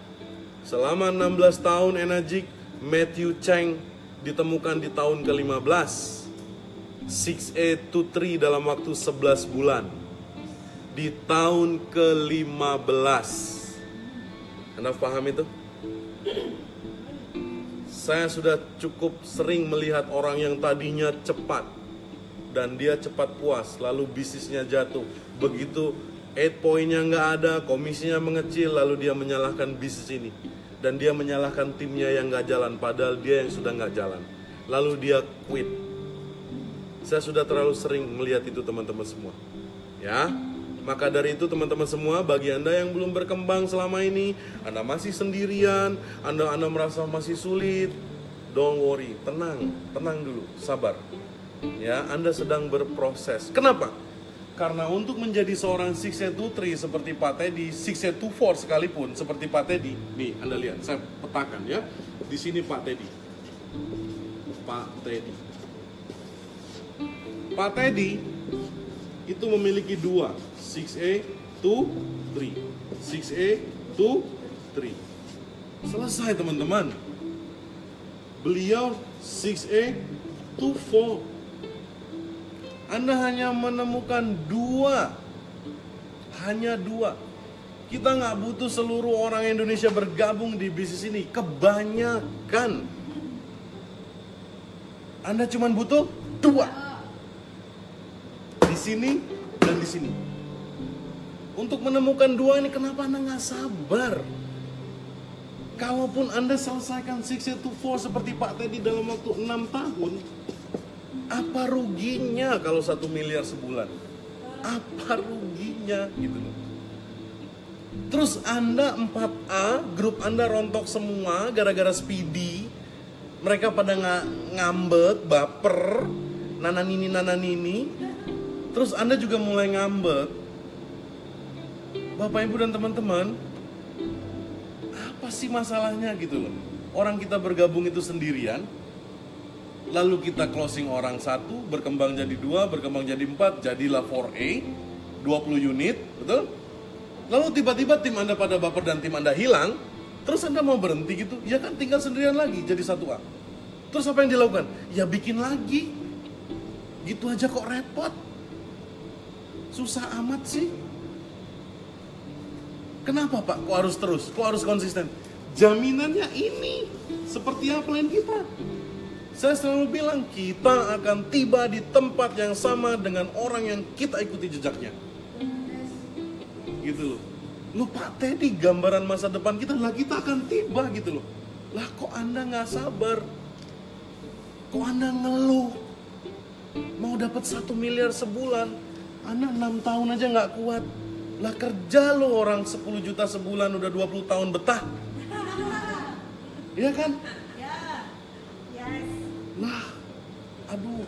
selama 16 tahun Energik Matthew Cheng ditemukan di tahun ke-15 6A23 dalam waktu 11 bulan. Di tahun ke-15 Anda paham itu? Saya sudah cukup sering melihat orang yang tadinya cepat dan dia cepat puas lalu bisnisnya jatuh. Begitu eight pointnya nggak ada komisinya mengecil lalu dia menyalahkan bisnis ini dan dia menyalahkan timnya yang nggak jalan padahal dia yang sudah nggak jalan. Lalu dia quit. Saya sudah terlalu sering melihat itu teman-teman semua. Ya? Maka dari itu teman-teman semua bagi anda yang belum berkembang selama ini anda masih sendirian anda anda merasa masih sulit don't worry. Tenang tenang dulu sabar. Ya Anda sedang berproses. Kenapa? Karena untuk menjadi seorang 623 seperti Pak Teddy, 624 sekalipun seperti Pak Teddy, nih Anda lihat, saya petakan ya. Di sini Pak Teddy. Pak Teddy. Pak Teddy itu memiliki dua, 6A, 2, 3. 6A, 2, 3. Selesai teman-teman. Beliau 6A, 2, 4. Anda hanya menemukan dua, hanya dua. Kita nggak butuh seluruh orang Indonesia bergabung di bisnis ini. Kebanyakan. Anda cuma butuh dua. Di sini dan di sini. Untuk menemukan dua ini kenapa Anda nggak sabar? Kalaupun Anda selesaikan 6 to 4 seperti Pak Teddy dalam waktu 6 tahun, apa ruginya kalau satu miliar sebulan? Apa ruginya gitu loh. Terus Anda 4A, grup Anda rontok semua gara-gara speedy. Mereka pada ng ngambek, baper, nananini nananini. Terus Anda juga mulai ngambek. Bapak Ibu dan teman-teman, apa sih masalahnya gitu loh? Orang kita bergabung itu sendirian, lalu kita closing orang satu, berkembang jadi dua, berkembang jadi empat, jadilah 4A, 20 unit, betul? Lalu tiba-tiba tim Anda pada baper dan tim Anda hilang, terus Anda mau berhenti gitu, ya kan tinggal sendirian lagi jadi satu A. Terus apa yang dilakukan? Ya bikin lagi. Gitu aja kok repot. Susah amat sih. Kenapa Pak? Kok harus terus? Kok harus konsisten? Jaminannya ini seperti apa plan kita. Saya selalu bilang kita akan tiba di tempat yang sama dengan orang yang kita ikuti jejaknya. Gitu loh. Lu Pak Teddy gambaran masa depan kita lah kita akan tiba gitu loh. Lah kok Anda nggak sabar? Kok Anda ngeluh? Mau dapat satu miliar sebulan, Anda enam tahun aja nggak kuat. Lah kerja lo orang 10 juta sebulan udah 20 tahun betah. Iya kan? Lah, aduh,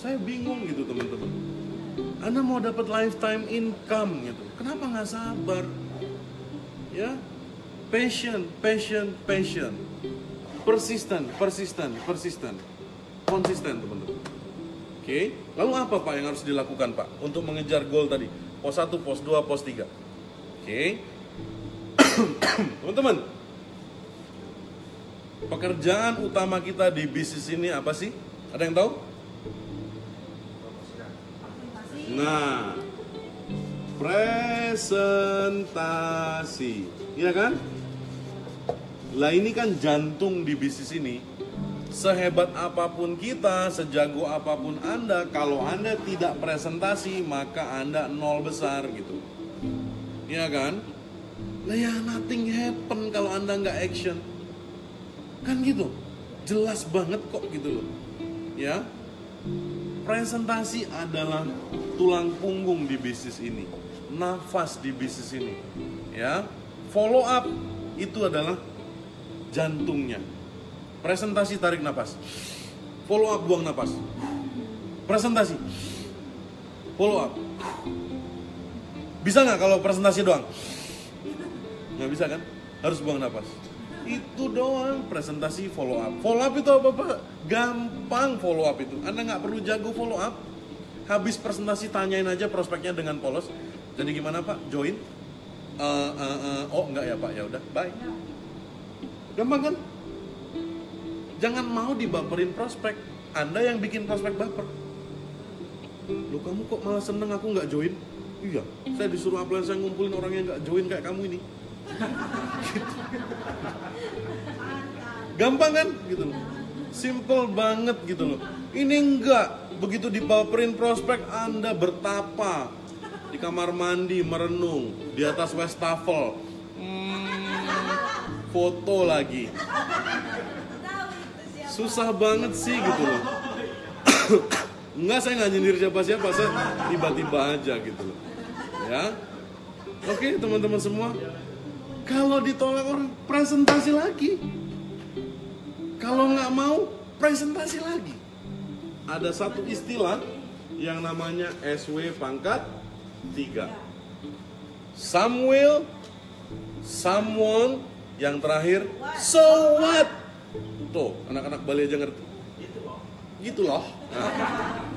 saya bingung gitu teman-teman. Anda mau dapat lifetime income gitu, kenapa nggak sabar? Ya, passion, passion, passion, persisten, persisten, persisten, konsisten teman-teman. Oke, lalu apa Pak yang harus dilakukan Pak untuk mengejar goal tadi? Pos 1, pos 2, pos 3. Oke. (coughs) Teman-teman, pekerjaan utama kita di bisnis ini apa sih? Ada yang tahu? Nah, presentasi, iya kan? Lah ini kan jantung di bisnis ini. Sehebat apa pun kita, sejago apa pun Anda, kalau Anda tidak presentasi, maka Anda nol besar gitu. Iya kan? Lah ya nothing happen kalau Anda nggak action. Kan gitu. Jelas banget kok gitu loh. Ya. Presentasi adalah tulang punggung di bisnis ini. Nafas di bisnis ini. Ya. Follow up itu adalah jantungnya. Presentasi tarik nafas. Follow up buang nafas. Presentasi. Follow up. Bisa nggak kalau presentasi doang? Nggak bisa kan? Harus buang nafas. Itu doang presentasi follow up. Follow up itu apa pak? Gampang follow up itu. Anda nggak perlu jago follow up. Habis presentasi tanyain aja prospeknya dengan polos. Jadi gimana pak? Join? Uh, uh, uh, oh enggak ya pak ya udah bye. Gampang kan? Jangan mau dibaperin prospek. Anda yang bikin prospek baper. Loh kamu kok malah seneng aku nggak join? Iya, saya disuruh upline saya ngumpulin orang yang nggak join kayak kamu ini. Gampang kan gitu loh. Simple banget gitu loh. Ini enggak begitu dibaperin prospek Anda bertapa di kamar mandi merenung di atas wastafel. Hmm, foto lagi. Susah banget sih gitu loh. (coughs) Enggak saya nggak nyindir siapa-siapa, saya tiba-tiba aja gitu loh. Ya. Oke, teman-teman semua. Kalau ditolak orang presentasi lagi. Kalau nggak mau presentasi lagi. Ada satu istilah yang namanya SW pangkat 3. Samuel, someone, yang terakhir so what? Tuh, anak-anak Bali aja ngerti. Gitu loh. Nah.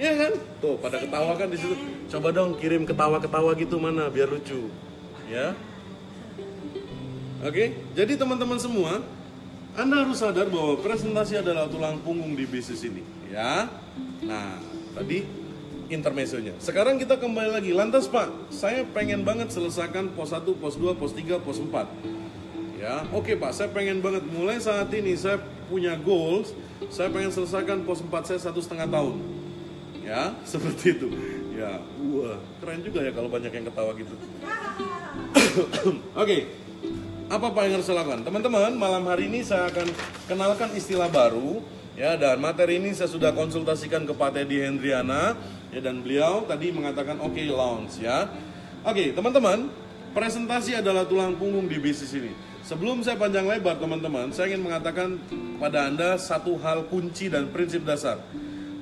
Iya kan? Tuh, pada ketawa kan di situ. Coba dong kirim ketawa-ketawa gitu mana biar lucu. Ya. Oke, jadi teman-teman semua, Anda harus sadar bahwa presentasi adalah tulang punggung di bisnis ini, ya. Nah, tadi intermezzonya. Sekarang kita kembali lagi. Lantas Pak, saya pengen banget selesaikan pos 1, pos 2, pos 3, pos 4. Ya, oke Pak, saya pengen banget mulai saat ini saya punya goals, saya pengen selesaikan pos 4 saya satu setengah tahun. Ya, (laughs) seperti itu. Ya, wah, keren juga ya kalau banyak yang ketawa gitu. (coughs) oke, apa Pak yang harus saya? Teman-teman, malam hari ini saya akan kenalkan istilah baru Ya, dan materi ini saya sudah konsultasikan ke Pak Teddy Hendriana ya dan beliau tadi mengatakan oke okay, launch ya. Oke, okay, teman-teman, presentasi adalah tulang punggung di bisnis ini. Sebelum saya panjang lebar teman-teman, saya ingin mengatakan pada Anda satu hal kunci dan prinsip dasar.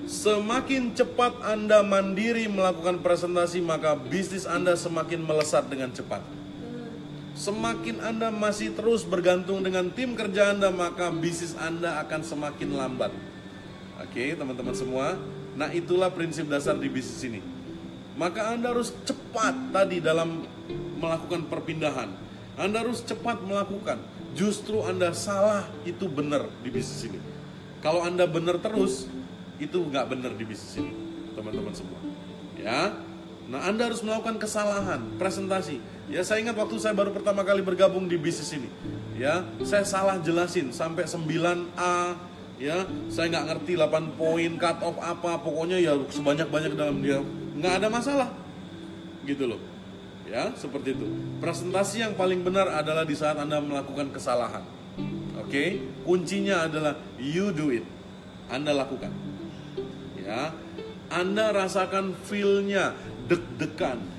Semakin cepat Anda mandiri melakukan presentasi, maka bisnis Anda semakin melesat dengan cepat. Semakin Anda masih terus bergantung dengan tim kerja Anda, maka bisnis Anda akan semakin lambat. Oke, teman-teman semua. Nah, itulah prinsip dasar di bisnis ini. Maka Anda harus cepat tadi dalam melakukan perpindahan. Anda harus cepat melakukan. Justru Anda salah itu benar di bisnis ini. Kalau Anda benar terus, itu nggak benar di bisnis ini, teman-teman semua. Ya, Nah, Anda harus melakukan kesalahan presentasi. Ya, saya ingat waktu saya baru pertama kali bergabung di bisnis ini. Ya, saya salah jelasin sampai 9A, ya. Saya nggak ngerti 8 poin cut off apa, pokoknya ya sebanyak-banyak dalam dia. Nggak ada masalah. Gitu loh. Ya, seperti itu. Presentasi yang paling benar adalah di saat Anda melakukan kesalahan. Oke, okay? kuncinya adalah you do it. Anda lakukan. Ya, anda rasakan feel-nya deg-degan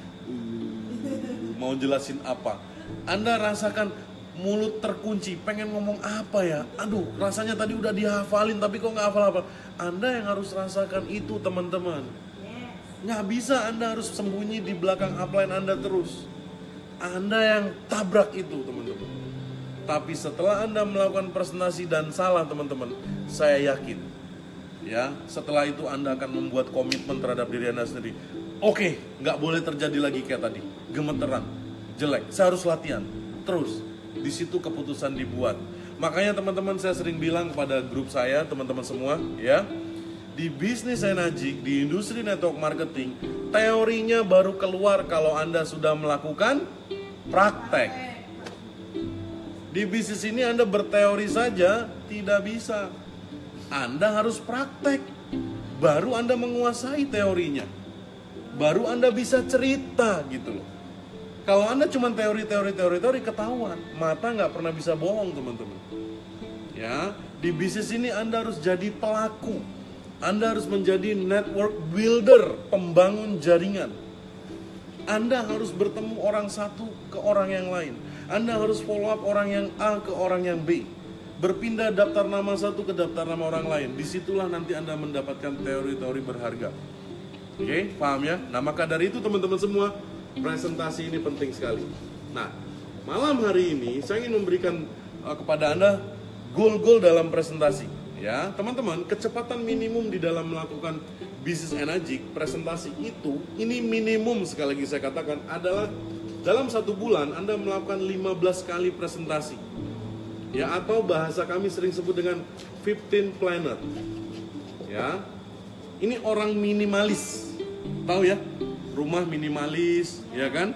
mau jelasin apa? Anda rasakan mulut terkunci pengen ngomong apa ya? Aduh rasanya tadi udah dihafalin tapi kok nggak hafal apa Anda yang harus rasakan itu teman-teman. Nggak bisa Anda harus sembunyi di belakang upline Anda terus. Anda yang tabrak itu teman-teman. Tapi setelah Anda melakukan presentasi dan salah teman-teman saya yakin ya setelah itu Anda akan membuat komitmen terhadap diri Anda sendiri Oke, okay, nggak boleh terjadi lagi kayak tadi. Gemeteran, jelek. Saya harus latihan. Terus, di situ keputusan dibuat. Makanya teman-teman saya sering bilang kepada grup saya, teman-teman semua, ya, di bisnis energi, di industri network marketing, teorinya baru keluar kalau Anda sudah melakukan praktek. Di bisnis ini Anda berteori saja tidak bisa. Anda harus praktek. Baru Anda menguasai teorinya baru Anda bisa cerita gitu loh. Kalau Anda cuma teori-teori teori-teori ketahuan, mata nggak pernah bisa bohong teman-teman. Ya, di bisnis ini Anda harus jadi pelaku. Anda harus menjadi network builder, pembangun jaringan. Anda harus bertemu orang satu ke orang yang lain. Anda harus follow up orang yang A ke orang yang B. Berpindah daftar nama satu ke daftar nama orang lain. Di situlah nanti Anda mendapatkan teori-teori berharga. Oke, okay, paham ya? Nah, maka dari itu teman-teman semua, presentasi ini penting sekali. Nah, malam hari ini saya ingin memberikan uh, kepada Anda goal-goal dalam presentasi. Ya, teman-teman, kecepatan minimum di dalam melakukan bisnis energi presentasi itu ini minimum sekali lagi saya katakan adalah dalam satu bulan Anda melakukan 15 kali presentasi. Ya, atau bahasa kami sering sebut dengan 15 planner. Ya. Ini orang minimalis tahu ya rumah minimalis ya kan?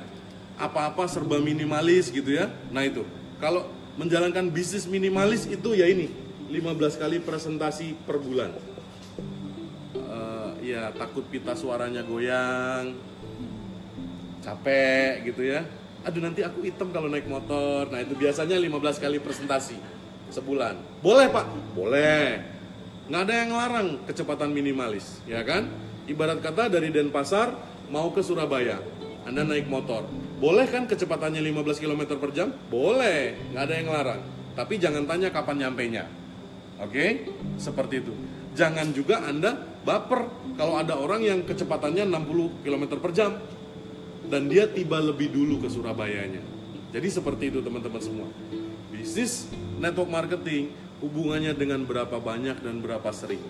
Apa-apa serba minimalis gitu ya. Nah itu. Kalau menjalankan bisnis minimalis itu ya ini 15 kali presentasi per bulan. Uh, ya takut pita suaranya goyang capek gitu ya. Aduh nanti aku hitam kalau naik motor. Nah itu biasanya 15 kali presentasi sebulan. Boleh pak? Boleh. Nggak ada yang larang kecepatan minimalis ya kan Ibarat kata dari Denpasar mau ke Surabaya, Anda naik motor. Boleh kan kecepatannya 15 km per jam? Boleh, nggak ada yang larang. Tapi jangan tanya kapan nyampainya. Oke, seperti itu. Jangan juga Anda baper kalau ada orang yang kecepatannya 60 km per jam dan dia tiba lebih dulu ke Surabayanya. Jadi seperti itu teman-teman semua. Bisnis network marketing hubungannya dengan berapa banyak dan berapa sering.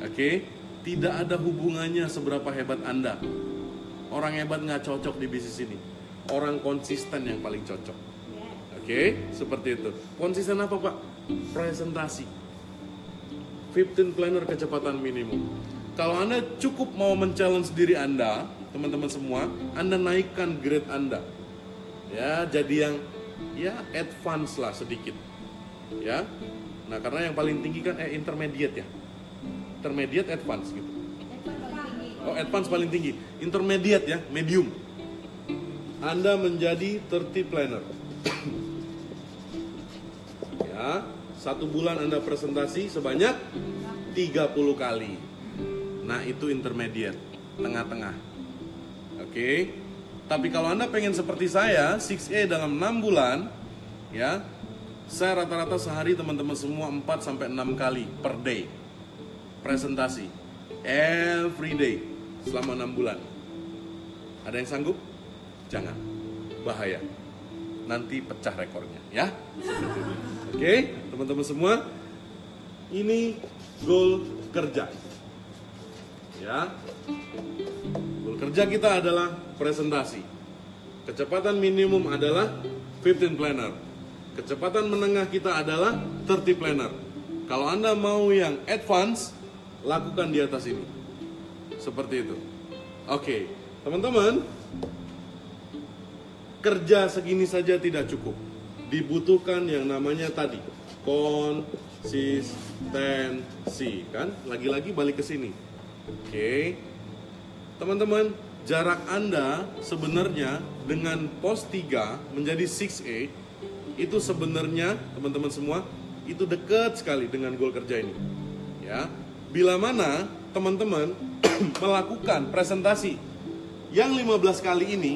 Oke, tidak ada hubungannya seberapa hebat Anda. Orang hebat nggak cocok di bisnis ini. Orang konsisten yang paling cocok. Oke, okay? seperti itu. Konsisten apa Pak? Presentasi. 15 planner kecepatan minimum. Kalau Anda cukup mau men-challenge diri Anda, teman-teman semua, Anda naikkan grade Anda. Ya, jadi yang ya advance lah sedikit. Ya. Nah, karena yang paling tinggi kan eh intermediate ya. Intermediate advance gitu. Oh, advance paling tinggi. Intermediate ya, medium. Anda menjadi 30 planner. (clears throat) ya, satu bulan Anda presentasi sebanyak 30 kali. Nah, itu intermediate, tengah-tengah. Oke. Tapi kalau Anda pengen seperti saya, 6A dalam 6 bulan, ya, saya rata-rata sehari teman-teman semua 4 sampai 6 kali per day presentasi. Every day selama 6 bulan. Ada yang sanggup? Jangan. Bahaya. Nanti pecah rekornya, ya. Oke, teman-teman semua, ini goal kerja ya goal kerja kita adalah presentasi kecepatan minimum adalah 15 planner kecepatan menengah kita adalah 30 planner kalau anda mau yang advance lakukan di atas ini seperti itu oke teman-teman kerja segini saja tidak cukup dibutuhkan yang namanya tadi konsistensi kan lagi-lagi balik ke sini Oke. Teman-teman, jarak Anda sebenarnya dengan pos 3 menjadi 6A itu sebenarnya teman-teman semua itu dekat sekali dengan goal kerja ini. Ya. Bila mana teman-teman (coughs) melakukan presentasi yang 15 kali ini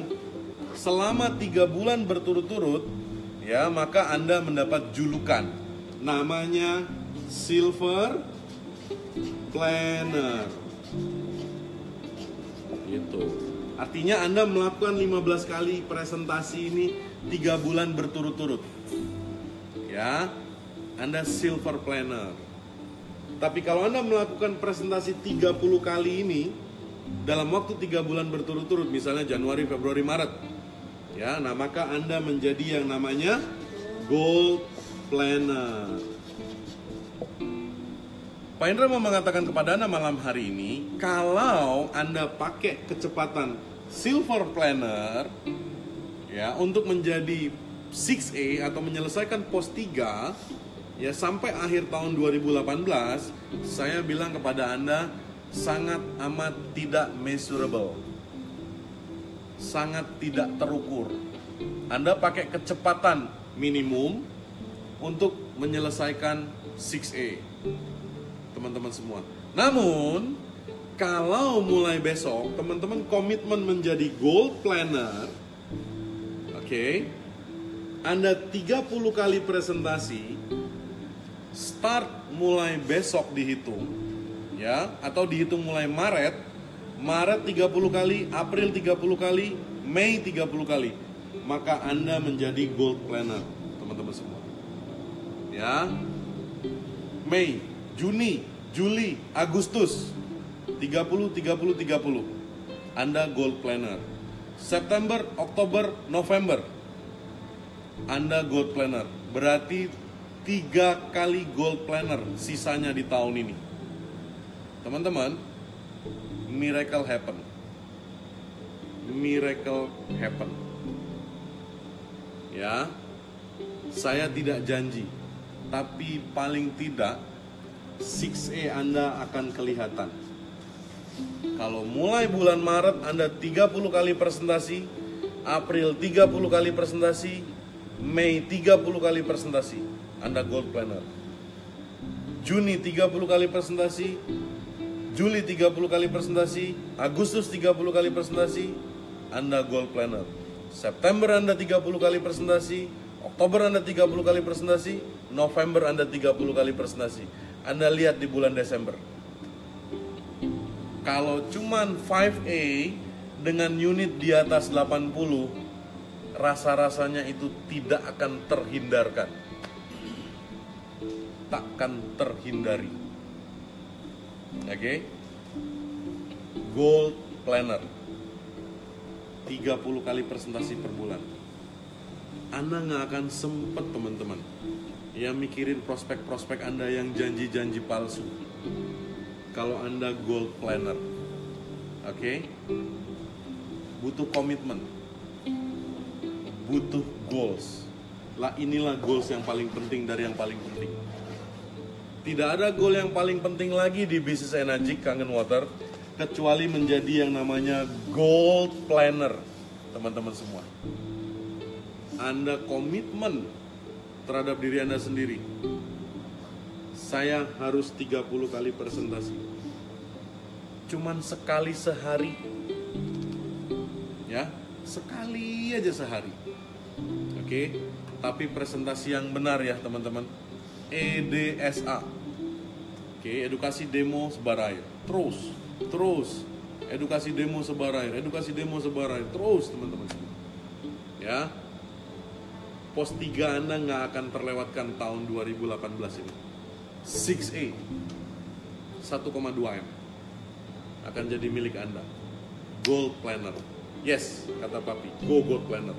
selama tiga bulan berturut-turut ya maka anda mendapat julukan namanya silver planner Gitu. Artinya Anda melakukan 15 kali presentasi ini tiga bulan berturut-turut. Ya, Anda silver planner. Tapi kalau Anda melakukan presentasi 30 kali ini dalam waktu tiga bulan berturut-turut, misalnya Januari, Februari, Maret, ya, nah maka Anda menjadi yang namanya gold planner. Pak Indra mau mengatakan kepada Anda malam hari ini, kalau Anda pakai kecepatan Silver Planner ya untuk menjadi 6A atau menyelesaikan pos 3 ya sampai akhir tahun 2018, saya bilang kepada Anda sangat amat tidak measurable. Sangat tidak terukur. Anda pakai kecepatan minimum untuk menyelesaikan 6A teman-teman semua. Namun, kalau mulai besok teman-teman komitmen menjadi gold planner, oke, okay, Anda 30 kali presentasi, start mulai besok dihitung, ya, atau dihitung mulai Maret, Maret 30 kali, April 30 kali, Mei 30 kali, maka Anda menjadi gold planner, teman-teman semua. Ya, Mei, Juni, Juli, Agustus 30 30 30. Anda gold planner. September, Oktober, November Anda gold planner. Berarti tiga kali gold planner sisanya di tahun ini. Teman-teman, miracle happen. Miracle happen. Ya, saya tidak janji, tapi paling tidak 6A Anda akan kelihatan. Kalau mulai bulan Maret Anda 30 kali presentasi, April 30 kali presentasi, Mei 30 kali presentasi, Anda gold planner. Juni 30 kali presentasi, Juli 30 kali presentasi, Agustus 30 kali presentasi, Anda gold planner. September Anda 30 kali presentasi, Oktober Anda 30 kali presentasi, November Anda 30 kali presentasi. Anda lihat di bulan Desember. Kalau cuman 5A dengan unit di atas 80, rasa-rasanya itu tidak akan terhindarkan. Takkan terhindari. Oke? Okay? Gold Planner. 30 kali presentasi per bulan. Anda nggak akan sempet teman-teman ya mikirin prospek-prospek Anda yang janji-janji palsu. kalau Anda goal planner. Oke? Butuh komitmen. Butuh goals. Lah inilah goals yang paling penting dari yang paling penting. Tidak ada goal yang paling penting lagi di bisnis energi kangen water kecuali menjadi yang namanya goal planner, teman-teman semua. Anda komitmen terhadap diri Anda sendiri. Saya harus 30 kali presentasi. Cuman sekali sehari. Ya, sekali aja sehari. Oke, tapi presentasi yang benar ya, teman-teman. EDSA. Oke, edukasi demo sebar air. Terus, terus. Edukasi demo sebar air, edukasi demo sebar air. Terus, teman-teman. Ya, pos 3 Anda nggak akan terlewatkan tahun 2018 ini. 6A 1,2 M akan jadi milik Anda. Gold Planner. Yes, kata Papi, go Gold Planner.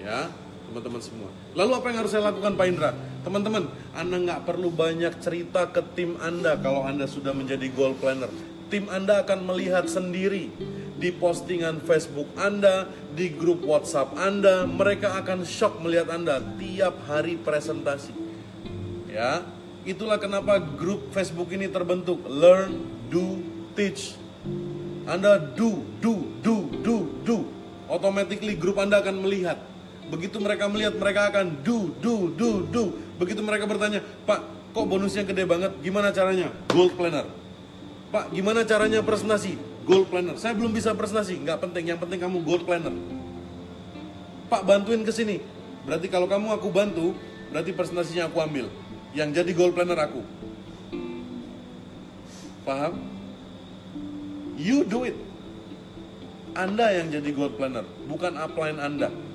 Ya, teman-teman semua. Lalu apa yang harus saya lakukan Pak Indra? Teman-teman, Anda nggak perlu banyak cerita ke tim Anda kalau Anda sudah menjadi goal planner. Tim Anda akan melihat sendiri di postingan Facebook Anda, di grup WhatsApp Anda, mereka akan shock melihat Anda tiap hari presentasi. Ya, itulah kenapa grup Facebook ini terbentuk. Learn, do, teach. Anda do, do, do, do, do. Automatically grup Anda akan melihat Begitu mereka melihat, mereka akan do, do, do, do. Begitu mereka bertanya, Pak, kok bonusnya gede banget? Gimana caranya? Gold planner. Pak, gimana caranya presentasi? Gold planner. Saya belum bisa presentasi, nggak penting. Yang penting kamu gold planner. Pak, bantuin ke sini. Berarti kalau kamu aku bantu, berarti presentasinya aku ambil. Yang jadi gold planner aku. Paham? You do it. Anda yang jadi gold planner, bukan upline Anda.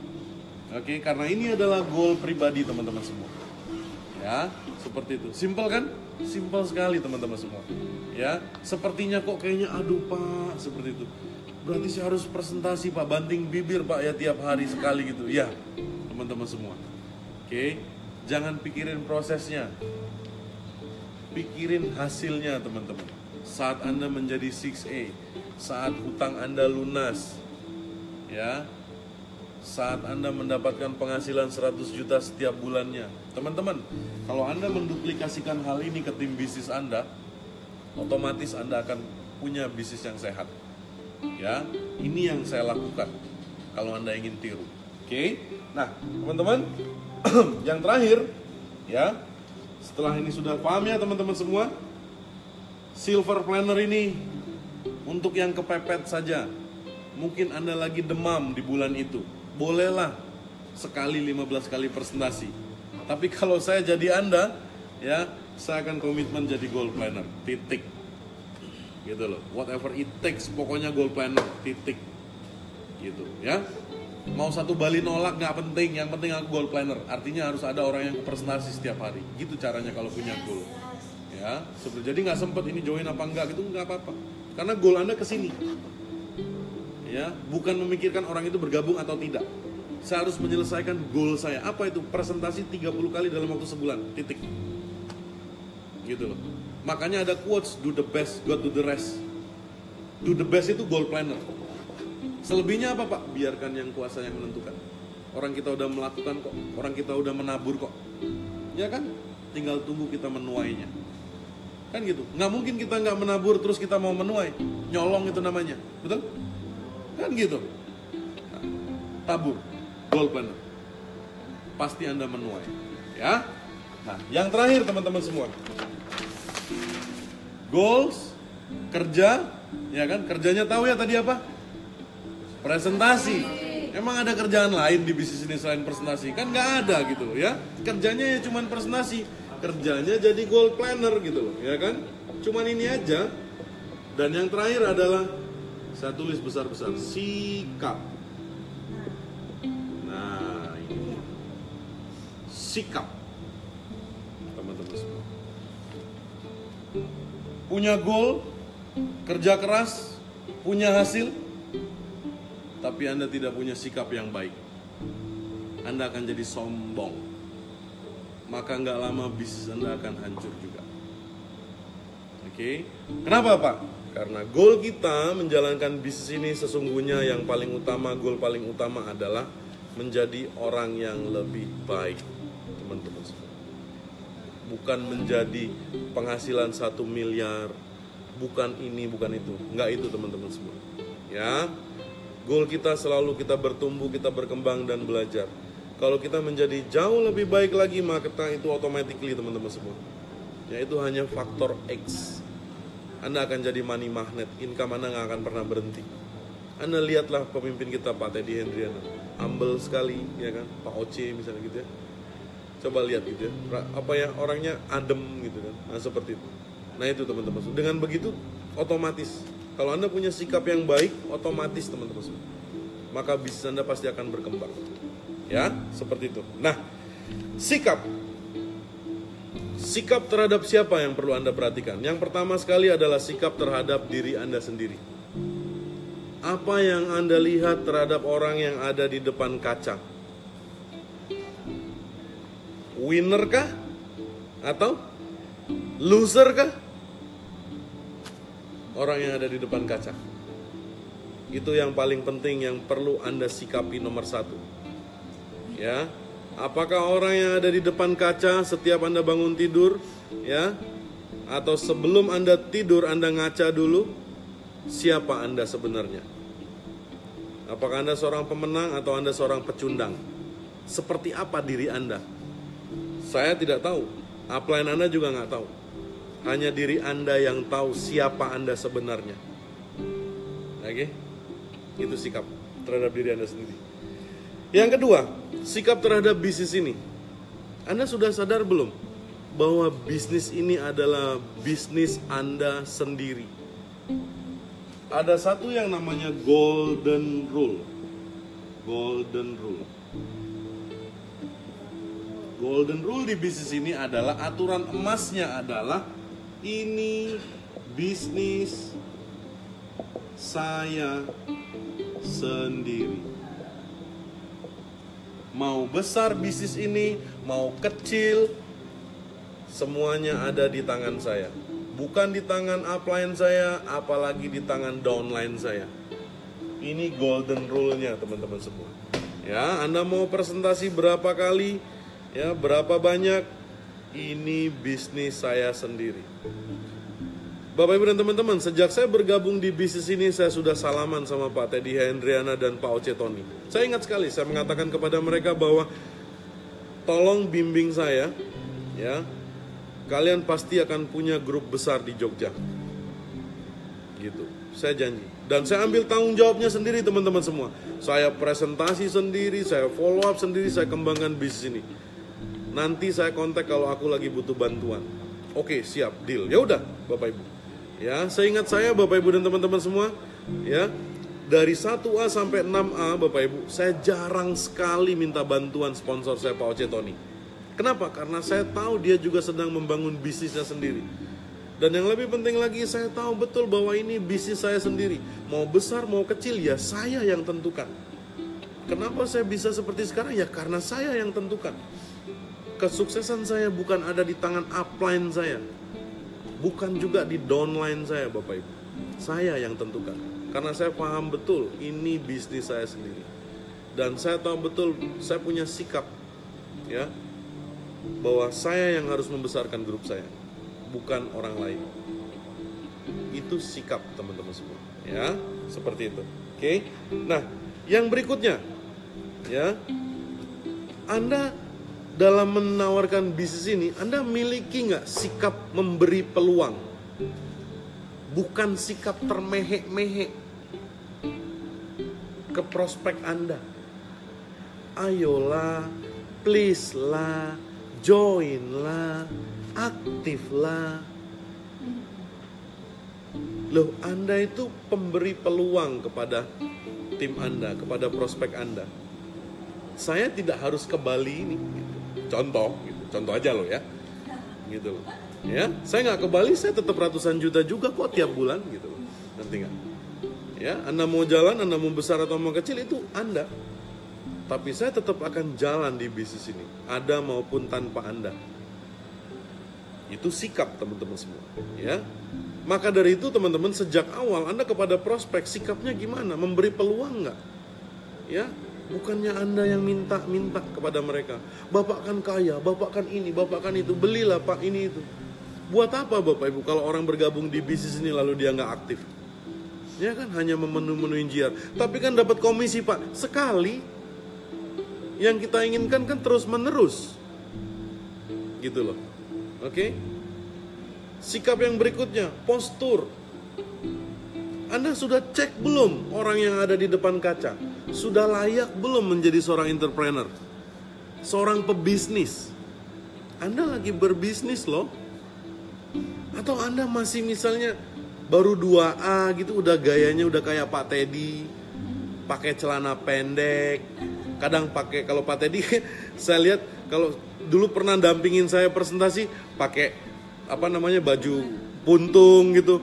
Oke, karena ini adalah goal pribadi teman-teman semua. Ya, seperti itu. Simple kan? Simple sekali teman-teman semua. Ya, sepertinya kok kayaknya aduh Pak, seperti itu. Berarti saya harus presentasi Pak, banting bibir Pak ya tiap hari sekali gitu. Ya, teman-teman semua. Oke, jangan pikirin prosesnya. Pikirin hasilnya teman-teman. Saat Anda menjadi 6A, saat hutang Anda lunas, ya saat Anda mendapatkan penghasilan 100 juta setiap bulannya. Teman-teman, kalau Anda menduplikasikan hal ini ke tim bisnis Anda, otomatis Anda akan punya bisnis yang sehat. Ya, ini yang saya lakukan kalau Anda ingin tiru. Oke. Nah, teman-teman, (clears throat) yang terakhir ya, setelah ini sudah paham ya teman-teman semua, silver planner ini untuk yang kepepet saja. Mungkin Anda lagi demam di bulan itu bolehlah sekali 15 kali presentasi. Tapi kalau saya jadi Anda, ya, saya akan komitmen jadi goal planner. Titik. Gitu loh. Whatever it takes, pokoknya goal planner. Titik. Gitu, ya. Mau satu Bali nolak nggak penting, yang penting aku goal planner. Artinya harus ada orang yang presentasi setiap hari. Gitu caranya kalau punya goal. Ya, seperti jadi nggak sempet ini join apa enggak gitu nggak apa-apa. Karena goal Anda ke sini ya bukan memikirkan orang itu bergabung atau tidak. Saya harus menyelesaikan goal saya. Apa itu? Presentasi 30 kali dalam waktu sebulan. Titik. Gitu loh. Makanya ada quotes do the best God do the rest. Do the best itu goal planner. Selebihnya apa pak? Biarkan yang kuasa yang menentukan. Orang kita udah melakukan kok. Orang kita udah menabur kok. Ya kan? Tinggal tunggu kita menuainya. Kan gitu. Nggak mungkin kita nggak menabur terus kita mau menuai. Nyolong itu namanya. Betul Kan gitu. Tabur, goal planner. Pasti Anda menuai. Ya. Nah, yang terakhir teman-teman semua. Goals, kerja, ya kan? Kerjanya tahu ya tadi apa? Presentasi. Emang ada kerjaan lain di bisnis ini selain presentasi? Kan nggak ada gitu ya. Kerjanya ya cuman presentasi. Kerjanya jadi goal planner gitu loh, ya kan? Cuman ini aja. Dan yang terakhir adalah saya tulis besar-besar sikap. Nah, ini sikap. Teman-teman semua. Punya goal, kerja keras, punya hasil, tapi Anda tidak punya sikap yang baik. Anda akan jadi sombong. Maka nggak lama bisnis Anda akan hancur juga. Oke. Kenapa, Pak? Karena goal kita menjalankan bisnis ini sesungguhnya yang paling utama, goal paling utama adalah menjadi orang yang lebih baik, teman-teman semua. Bukan menjadi penghasilan satu miliar, bukan ini, bukan itu. Enggak itu, teman-teman semua. Ya, goal kita selalu kita bertumbuh, kita berkembang dan belajar. Kalau kita menjadi jauh lebih baik lagi, maka itu automatically, teman-teman semua. Ya, itu hanya faktor X anda akan jadi money magnet, income Anda nggak akan pernah berhenti. Anda lihatlah pemimpin kita Pak Teddy Hendriana, humble sekali, ya kan, Pak Oce misalnya gitu ya. Coba lihat gitu ya, apa ya orangnya adem gitu kan, nah seperti itu. Nah itu teman-teman, dengan begitu otomatis kalau Anda punya sikap yang baik, otomatis teman-teman maka bisnis Anda pasti akan berkembang. Ya, seperti itu. Nah, sikap Sikap terhadap siapa yang perlu Anda perhatikan? Yang pertama sekali adalah sikap terhadap diri Anda sendiri. Apa yang Anda lihat terhadap orang yang ada di depan kaca? Winner kah? Atau loser kah? Orang yang ada di depan kaca. Itu yang paling penting yang perlu Anda sikapi nomor satu. Ya, Apakah orang yang ada di depan kaca setiap Anda bangun tidur, ya? Atau sebelum Anda tidur Anda ngaca dulu siapa Anda sebenarnya? Apakah Anda seorang pemenang atau Anda seorang pecundang? Seperti apa diri Anda? Saya tidak tahu. Upline Anda juga nggak tahu. Hanya diri Anda yang tahu siapa Anda sebenarnya. Oke? Itu sikap terhadap diri Anda sendiri. Yang kedua, sikap terhadap bisnis ini. Anda sudah sadar belum bahwa bisnis ini adalah bisnis Anda sendiri? Ada satu yang namanya golden rule. Golden rule. Golden rule di bisnis ini adalah aturan emasnya adalah ini bisnis saya sendiri mau besar bisnis ini, mau kecil, semuanya ada di tangan saya. Bukan di tangan upline saya, apalagi di tangan downline saya. Ini golden rule-nya teman-teman semua. Ya, Anda mau presentasi berapa kali, ya, berapa banyak, ini bisnis saya sendiri. Bapak Ibu dan teman-teman, sejak saya bergabung di bisnis ini, saya sudah salaman sama Pak Teddy Hendriana dan Pak Oce Tony. Saya ingat sekali, saya mengatakan kepada mereka bahwa tolong bimbing saya, ya, kalian pasti akan punya grup besar di Jogja. Gitu, saya janji. Dan saya ambil tanggung jawabnya sendiri teman-teman semua. Saya presentasi sendiri, saya follow up sendiri, saya kembangkan bisnis ini. Nanti saya kontak kalau aku lagi butuh bantuan. Oke, siap, deal. Ya udah, Bapak Ibu. Ya, saya ingat saya Bapak Ibu dan teman-teman semua, ya. Dari 1A sampai 6A Bapak Ibu, saya jarang sekali minta bantuan sponsor saya Pak Oce Tony. Kenapa? Karena saya tahu dia juga sedang membangun bisnisnya sendiri. Dan yang lebih penting lagi, saya tahu betul bahwa ini bisnis saya sendiri. Mau besar, mau kecil, ya saya yang tentukan. Kenapa saya bisa seperti sekarang? Ya karena saya yang tentukan. Kesuksesan saya bukan ada di tangan upline saya, bukan juga di downline saya Bapak Ibu. Saya yang tentukan. Karena saya paham betul ini bisnis saya sendiri. Dan saya tahu betul saya punya sikap ya bahwa saya yang harus membesarkan grup saya, bukan orang lain. Itu sikap teman-teman semua, ya, seperti itu. Oke. Nah, yang berikutnya ya Anda dalam menawarkan bisnis ini, Anda miliki nggak sikap memberi peluang? Bukan sikap termehek-mehek ke prospek Anda. Ayolah, please lah, join lah, aktif lah. Loh, Anda itu pemberi peluang kepada tim Anda, kepada prospek Anda. Saya tidak harus ke Bali ini. Gitu contoh gitu. Contoh aja loh ya. Gitu loh. Ya saya nggak ke Bali saya tetap ratusan juta juga kok tiap bulan gitu loh. Nanti nggak? Ya anda mau jalan anda mau besar atau mau kecil itu anda. Tapi saya tetap akan jalan di bisnis ini ada maupun tanpa anda. Itu sikap teman-teman semua, ya. Maka dari itu teman-teman sejak awal Anda kepada prospek sikapnya gimana? Memberi peluang nggak? Ya, bukannya Anda yang minta-minta kepada mereka. Bapak kan kaya, Bapak kan ini, Bapak kan itu, belilah Pak ini itu. Buat apa Bapak Ibu kalau orang bergabung di bisnis ini lalu dia nggak aktif? Ya kan hanya memenuhi jiar. Tapi kan dapat komisi Pak sekali. Yang kita inginkan kan terus menerus. Gitu loh. Oke? Okay? Sikap yang berikutnya, postur. Anda sudah cek belum orang yang ada di depan kaca? Sudah layak belum menjadi seorang entrepreneur? Seorang pebisnis? Anda lagi berbisnis loh. Atau Anda masih misalnya baru 2A gitu udah gayanya udah kayak Pak Teddy, pakai celana pendek. Kadang pakai kalau Pak Teddy (laughs) saya lihat kalau dulu pernah dampingin saya presentasi pakai apa namanya baju puntung gitu.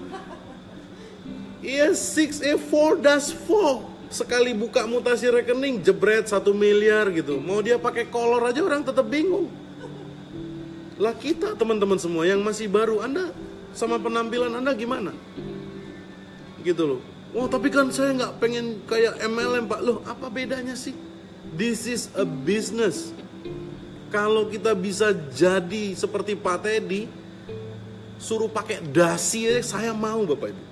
Iya 6A4 das 4 sekali buka mutasi rekening jebret satu miliar gitu. Mau dia pakai kolor aja orang tetap bingung. Lah kita teman-teman semua yang masih baru, Anda sama penampilan Anda gimana? Gitu loh. Wah tapi kan saya nggak pengen kayak MLM pak. Loh apa bedanya sih? This is a business. Kalau kita bisa jadi seperti Pak Teddy, suruh pakai dasi saya mau bapak ibu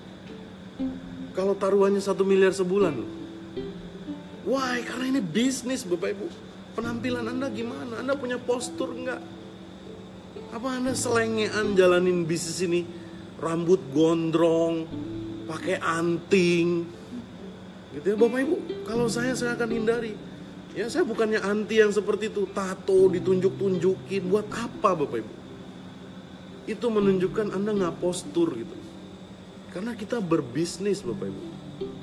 kalau taruhannya satu miliar sebulan why karena ini bisnis bapak ibu. Penampilan anda gimana? Anda punya postur enggak apa anda selengean jalanin bisnis ini? Rambut gondrong pakai anting. Gitu ya bapak ibu. Kalau saya saya akan hindari. Ya saya bukannya anti yang seperti itu. Tato ditunjuk tunjukin buat apa bapak ibu? Itu menunjukkan Anda nggak postur gitu. Karena kita berbisnis Bapak Ibu.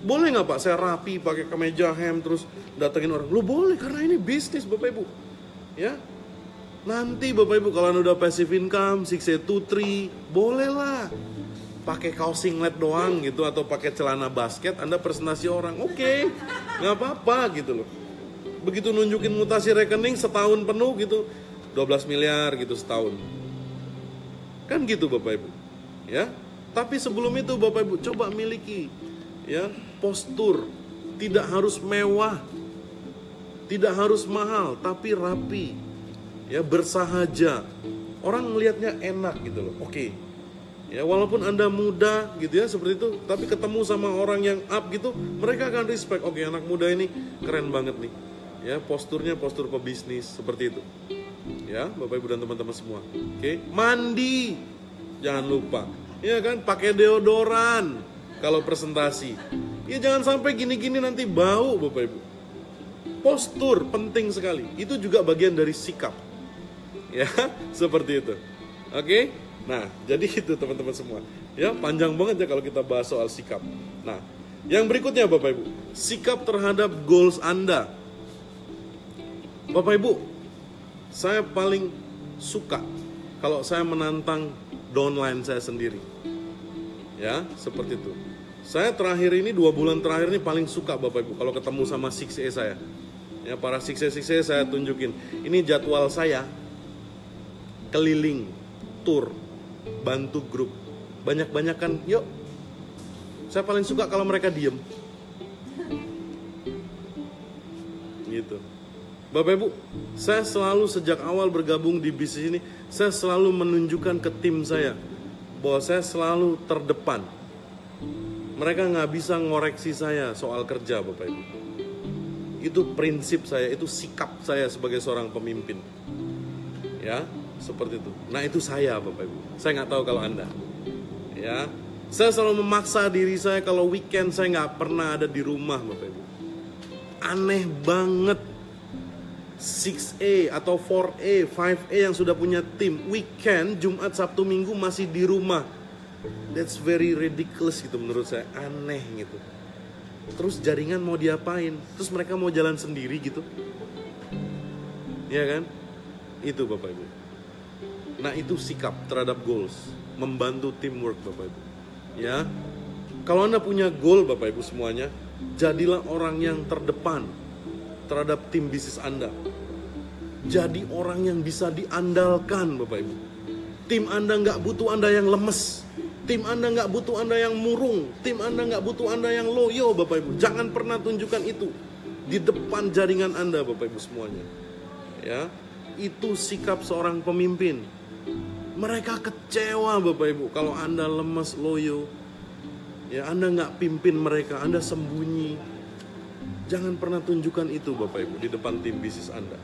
Boleh nggak Pak saya rapi pakai kemeja hem terus datengin orang? Lu boleh karena ini bisnis Bapak Ibu. Ya. Nanti Bapak Ibu kalau udah passive income, six two three, bolehlah pakai kaos singlet doang gitu atau pakai celana basket Anda presentasi orang. Oke. Okay, nggak apa-apa gitu loh. Begitu nunjukin mutasi rekening setahun penuh gitu 12 miliar gitu setahun Kan gitu Bapak Ibu. Ya. Tapi sebelum itu Bapak Ibu coba miliki ya postur tidak harus mewah tidak harus mahal tapi rapi ya bersahaja orang melihatnya enak gitu loh oke ya walaupun anda muda gitu ya seperti itu tapi ketemu sama orang yang up gitu mereka akan respect oke anak muda ini keren banget nih ya posturnya postur pebisnis seperti itu ya Bapak Ibu dan teman-teman semua. Oke, mandi jangan lupa. Ya kan, pakai deodoran kalau presentasi. Ya jangan sampai gini-gini nanti bau Bapak Ibu. Postur penting sekali. Itu juga bagian dari sikap. Ya, (laughs) seperti itu. Oke? Nah, jadi itu teman-teman semua. Ya, panjang banget ya kalau kita bahas soal sikap. Nah, yang berikutnya Bapak Ibu, sikap terhadap goals Anda. Bapak Ibu, saya paling suka kalau saya menantang downline saya sendiri. Ya, seperti itu. Saya terakhir ini dua bulan terakhir ini paling suka Bapak Ibu kalau ketemu sama 6A saya. Ya, para 6A 6A saya tunjukin. Ini jadwal saya keliling tour bantu grup banyak-banyakan yuk saya paling suka kalau mereka diem gitu Bapak Ibu, saya selalu sejak awal bergabung di bisnis ini, saya selalu menunjukkan ke tim saya bahwa saya selalu terdepan. Mereka nggak bisa ngoreksi saya soal kerja, Bapak Ibu. Itu prinsip saya, itu sikap saya sebagai seorang pemimpin. Ya, seperti itu. Nah itu saya, Bapak Ibu. Saya nggak tahu kalau anda. Ya, saya selalu memaksa diri saya kalau weekend saya nggak pernah ada di rumah, Bapak Ibu. Aneh banget 6A atau 4A, 5A yang sudah punya tim weekend Jumat Sabtu Minggu masih di rumah. That's very ridiculous gitu menurut saya, aneh gitu. Terus jaringan mau diapain? Terus mereka mau jalan sendiri gitu? Ya kan? Itu Bapak Ibu. Nah, itu sikap terhadap goals, membantu teamwork Bapak Ibu. Ya. Kalau Anda punya goal Bapak Ibu semuanya, jadilah orang yang terdepan terhadap tim bisnis Anda. Jadi orang yang bisa diandalkan Bapak Ibu. Tim Anda nggak butuh Anda yang lemes. Tim Anda nggak butuh Anda yang murung. Tim Anda nggak butuh Anda yang loyo, Bapak Ibu. Jangan pernah tunjukkan itu di depan jaringan Anda, Bapak Ibu semuanya. Ya, itu sikap seorang pemimpin. Mereka kecewa, Bapak Ibu, kalau Anda lemes, loyo. Ya, Anda nggak pimpin mereka, Anda sembunyi. Jangan pernah tunjukkan itu, Bapak Ibu, di depan tim bisnis Anda.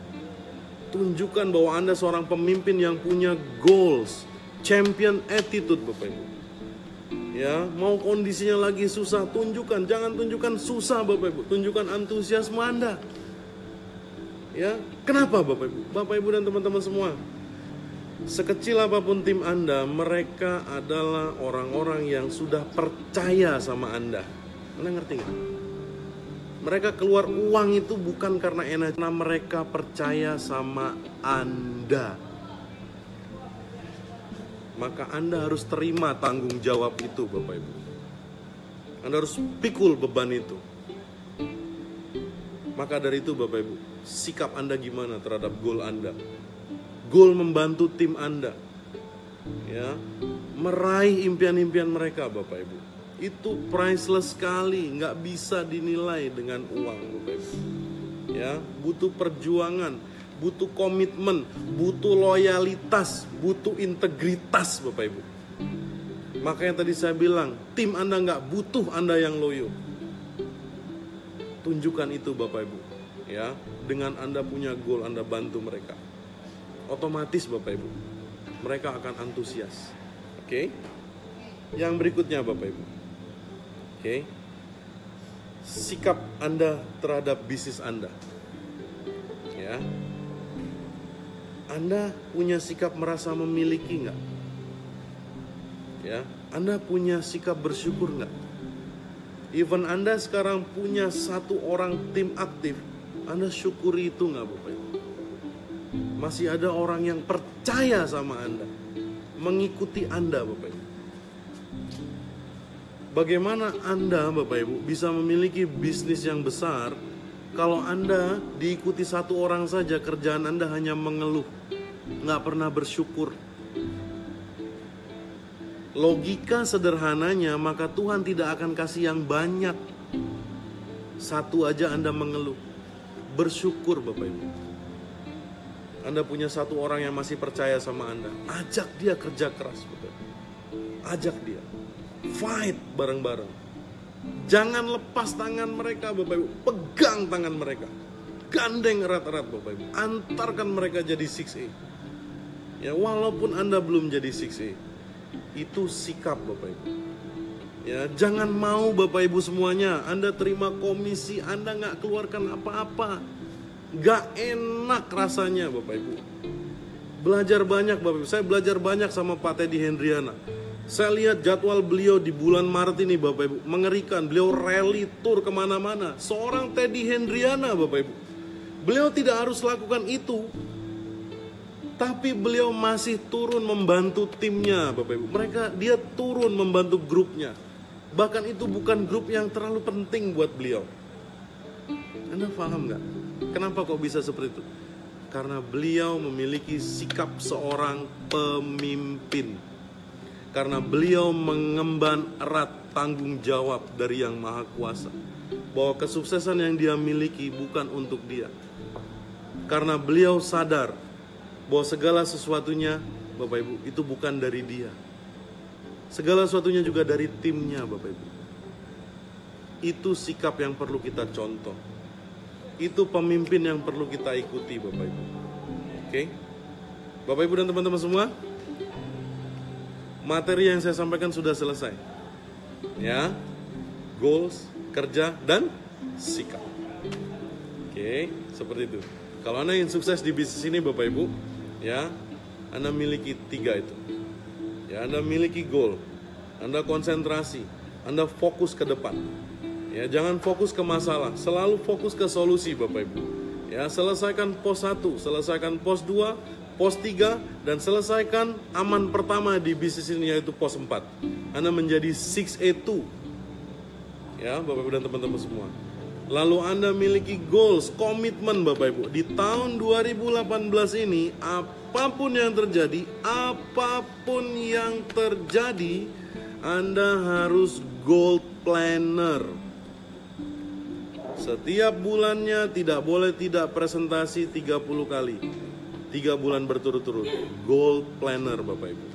Tunjukkan bahwa Anda seorang pemimpin yang punya goals, champion attitude, Bapak Ibu ya mau kondisinya lagi susah tunjukkan. Jangan tunjukkan susah bapak ibu. Tunjukkan antusiasme anda. Ya kenapa bapak ibu? Bapak ibu dan teman-teman semua sekecil apa pun tim anda mereka adalah orang-orang yang sudah percaya sama anda. Anda ngerti nggak? Mereka keluar uang itu bukan karena enak karena mereka percaya sama anda maka Anda harus terima tanggung jawab itu Bapak Ibu. Anda harus pikul beban itu. Maka dari itu Bapak Ibu, sikap Anda gimana terhadap goal Anda? Goal membantu tim Anda. Ya, meraih impian-impian mereka Bapak Ibu. Itu priceless sekali, nggak bisa dinilai dengan uang Bapak Ibu. Ya, butuh perjuangan, butuh komitmen, butuh loyalitas, butuh integritas Bapak Ibu. Makanya tadi saya bilang, tim Anda nggak butuh Anda yang loyo. Tunjukkan itu Bapak Ibu. Ya, dengan Anda punya goal, Anda bantu mereka. Otomatis Bapak Ibu, mereka akan antusias. Oke? Yang berikutnya Bapak Ibu. Oke? Sikap Anda terhadap bisnis Anda. Ya, anda punya sikap merasa memiliki nggak? Ya, Anda punya sikap bersyukur nggak? Even Anda sekarang punya satu orang tim aktif, Anda syukuri itu nggak Bapak? Masih ada orang yang percaya sama Anda, mengikuti Anda Bapak Ibu. Bagaimana Anda Bapak Ibu bisa memiliki bisnis yang besar kalau Anda diikuti satu orang saja kerjaan Anda hanya mengeluh nggak pernah bersyukur. Logika sederhananya, maka Tuhan tidak akan kasih yang banyak. Satu aja Anda mengeluh. Bersyukur Bapak Ibu. Anda punya satu orang yang masih percaya sama Anda. Ajak dia kerja keras Bapak Ibu. Ajak dia. Fight bareng-bareng. Jangan lepas tangan mereka Bapak Ibu. Pegang tangan mereka. Gandeng erat-erat Bapak Ibu. Antarkan mereka jadi 6A Ya, walaupun Anda belum jadi 6 itu sikap Bapak Ibu. Ya, jangan mau Bapak Ibu semuanya, Anda terima komisi, Anda nggak keluarkan apa-apa. Gak enak rasanya Bapak Ibu. Belajar banyak Bapak Ibu, saya belajar banyak sama Pak Teddy Hendriana. Saya lihat jadwal beliau di bulan Maret ini Bapak Ibu, mengerikan. Beliau rally tour ke mana-mana. Seorang Teddy Hendriana Bapak Ibu. Beliau tidak harus lakukan itu, tapi beliau masih turun membantu timnya, Bapak Ibu. Mereka dia turun membantu grupnya. Bahkan itu bukan grup yang terlalu penting buat beliau. Anda paham nggak? Kenapa kok bisa seperti itu? Karena beliau memiliki sikap seorang pemimpin. Karena beliau mengemban erat tanggung jawab dari Yang Maha Kuasa. Bahwa kesuksesan yang dia miliki bukan untuk dia. Karena beliau sadar bahwa segala sesuatunya Bapak Ibu itu bukan dari dia. Segala sesuatunya juga dari timnya Bapak Ibu. Itu sikap yang perlu kita contoh. Itu pemimpin yang perlu kita ikuti Bapak Ibu. Oke? Bapak Ibu dan teman-teman semua, materi yang saya sampaikan sudah selesai. Ya. Goals, kerja dan sikap. Oke, seperti itu. Kalau Anda ingin sukses di bisnis ini Bapak Ibu, ya Anda miliki tiga itu. Ya Anda miliki goal Anda konsentrasi Anda fokus ke depan. Ya jangan fokus ke masalah selalu fokus ke solusi Bapak Ibu. Ya selesaikan pos 1 selesaikan pos 2 pos 3 dan selesaikan aman pertama di bisnis ini yaitu pos 4 Anda menjadi 6A2 ya Bapak Ibu dan teman-teman semua lalu Anda miliki goals, komitmen Bapak Ibu. Di tahun 2018 ini, apa pun yang terjadi, apa pun yang terjadi, Anda harus goal planner. Setiap bulannya tidak boleh tidak presentasi 30 kali. 3 bulan berturut-turut. Goal planner Bapak Ibu.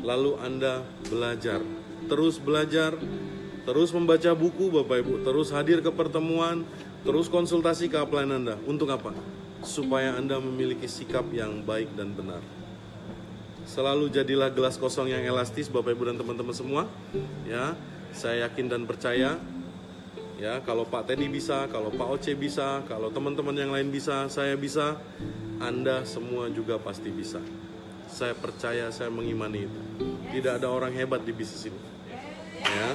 Lalu Anda belajar. Terus belajar terus membaca buku Bapak Ibu, terus hadir ke pertemuan, terus konsultasi ke upline Anda. Untuk apa? Supaya Anda memiliki sikap yang baik dan benar. Selalu jadilah gelas kosong yang elastis Bapak Ibu dan teman-teman semua. Ya, saya yakin dan percaya ya kalau Pak Teddy bisa, kalau Pak Oce bisa, kalau teman-teman yang lain bisa, saya bisa, Anda semua juga pasti bisa. Saya percaya, saya mengimani itu. Tidak ada orang hebat di bisnis ini. Ya.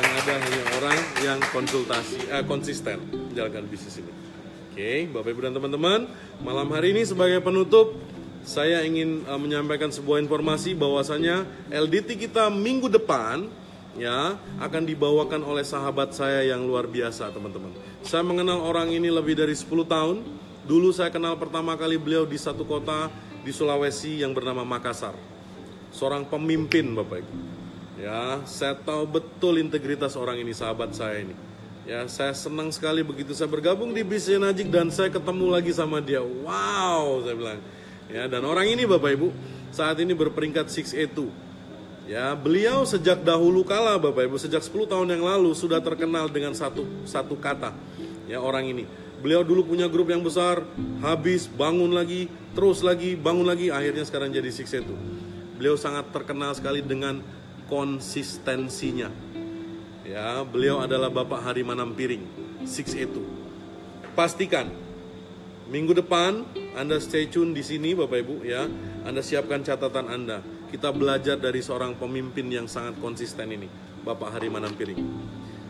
Yang ada hanya orang yang konsultasi eh, konsisten menjalankan bisnis ini. Oke, okay. Bapak Ibu dan teman-teman, malam hari ini sebagai penutup saya ingin uh, menyampaikan sebuah informasi bahwasanya LDT kita minggu depan ya akan dibawakan oleh sahabat saya yang luar biasa teman-teman. Saya mengenal orang ini lebih dari 10 tahun. Dulu saya kenal pertama kali beliau di satu kota di Sulawesi yang bernama Makassar. Seorang pemimpin Bapak Ibu. Ya, saya tahu betul integritas orang ini, sahabat saya ini. Ya, saya senang sekali begitu saya bergabung di bisnis Najik dan saya ketemu lagi sama dia. Wow, saya bilang. Ya, dan orang ini Bapak Ibu saat ini berperingkat 682. Ya, beliau sejak dahulu kala Bapak Ibu, sejak 10 tahun yang lalu sudah terkenal dengan satu satu kata. Ya, orang ini. Beliau dulu punya grup yang besar, habis bangun lagi, terus lagi, bangun lagi, akhirnya sekarang jadi 682. Beliau sangat terkenal sekali dengan konsistensinya. Ya, beliau adalah Bapak Harimanam Piring, Six itu. Pastikan minggu depan Anda stay tune di sini Bapak Ibu ya. Anda siapkan catatan Anda. Kita belajar dari seorang pemimpin yang sangat konsisten ini, Bapak Harimanam Piring.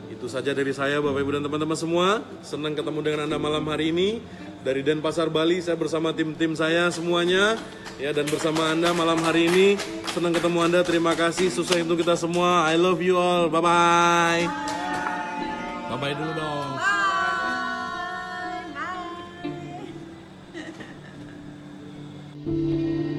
Itu saja dari saya Bapak Ibu dan teman-teman semua. Senang ketemu dengan Anda malam hari ini. Dari Denpasar Bali saya bersama tim-tim saya semuanya ya dan bersama Anda malam hari ini senang ketemu Anda. Terima kasih sukses untuk kita semua. I love you all. Bye bye. Bye bye dulu dong. Bye. Bye. (laughs)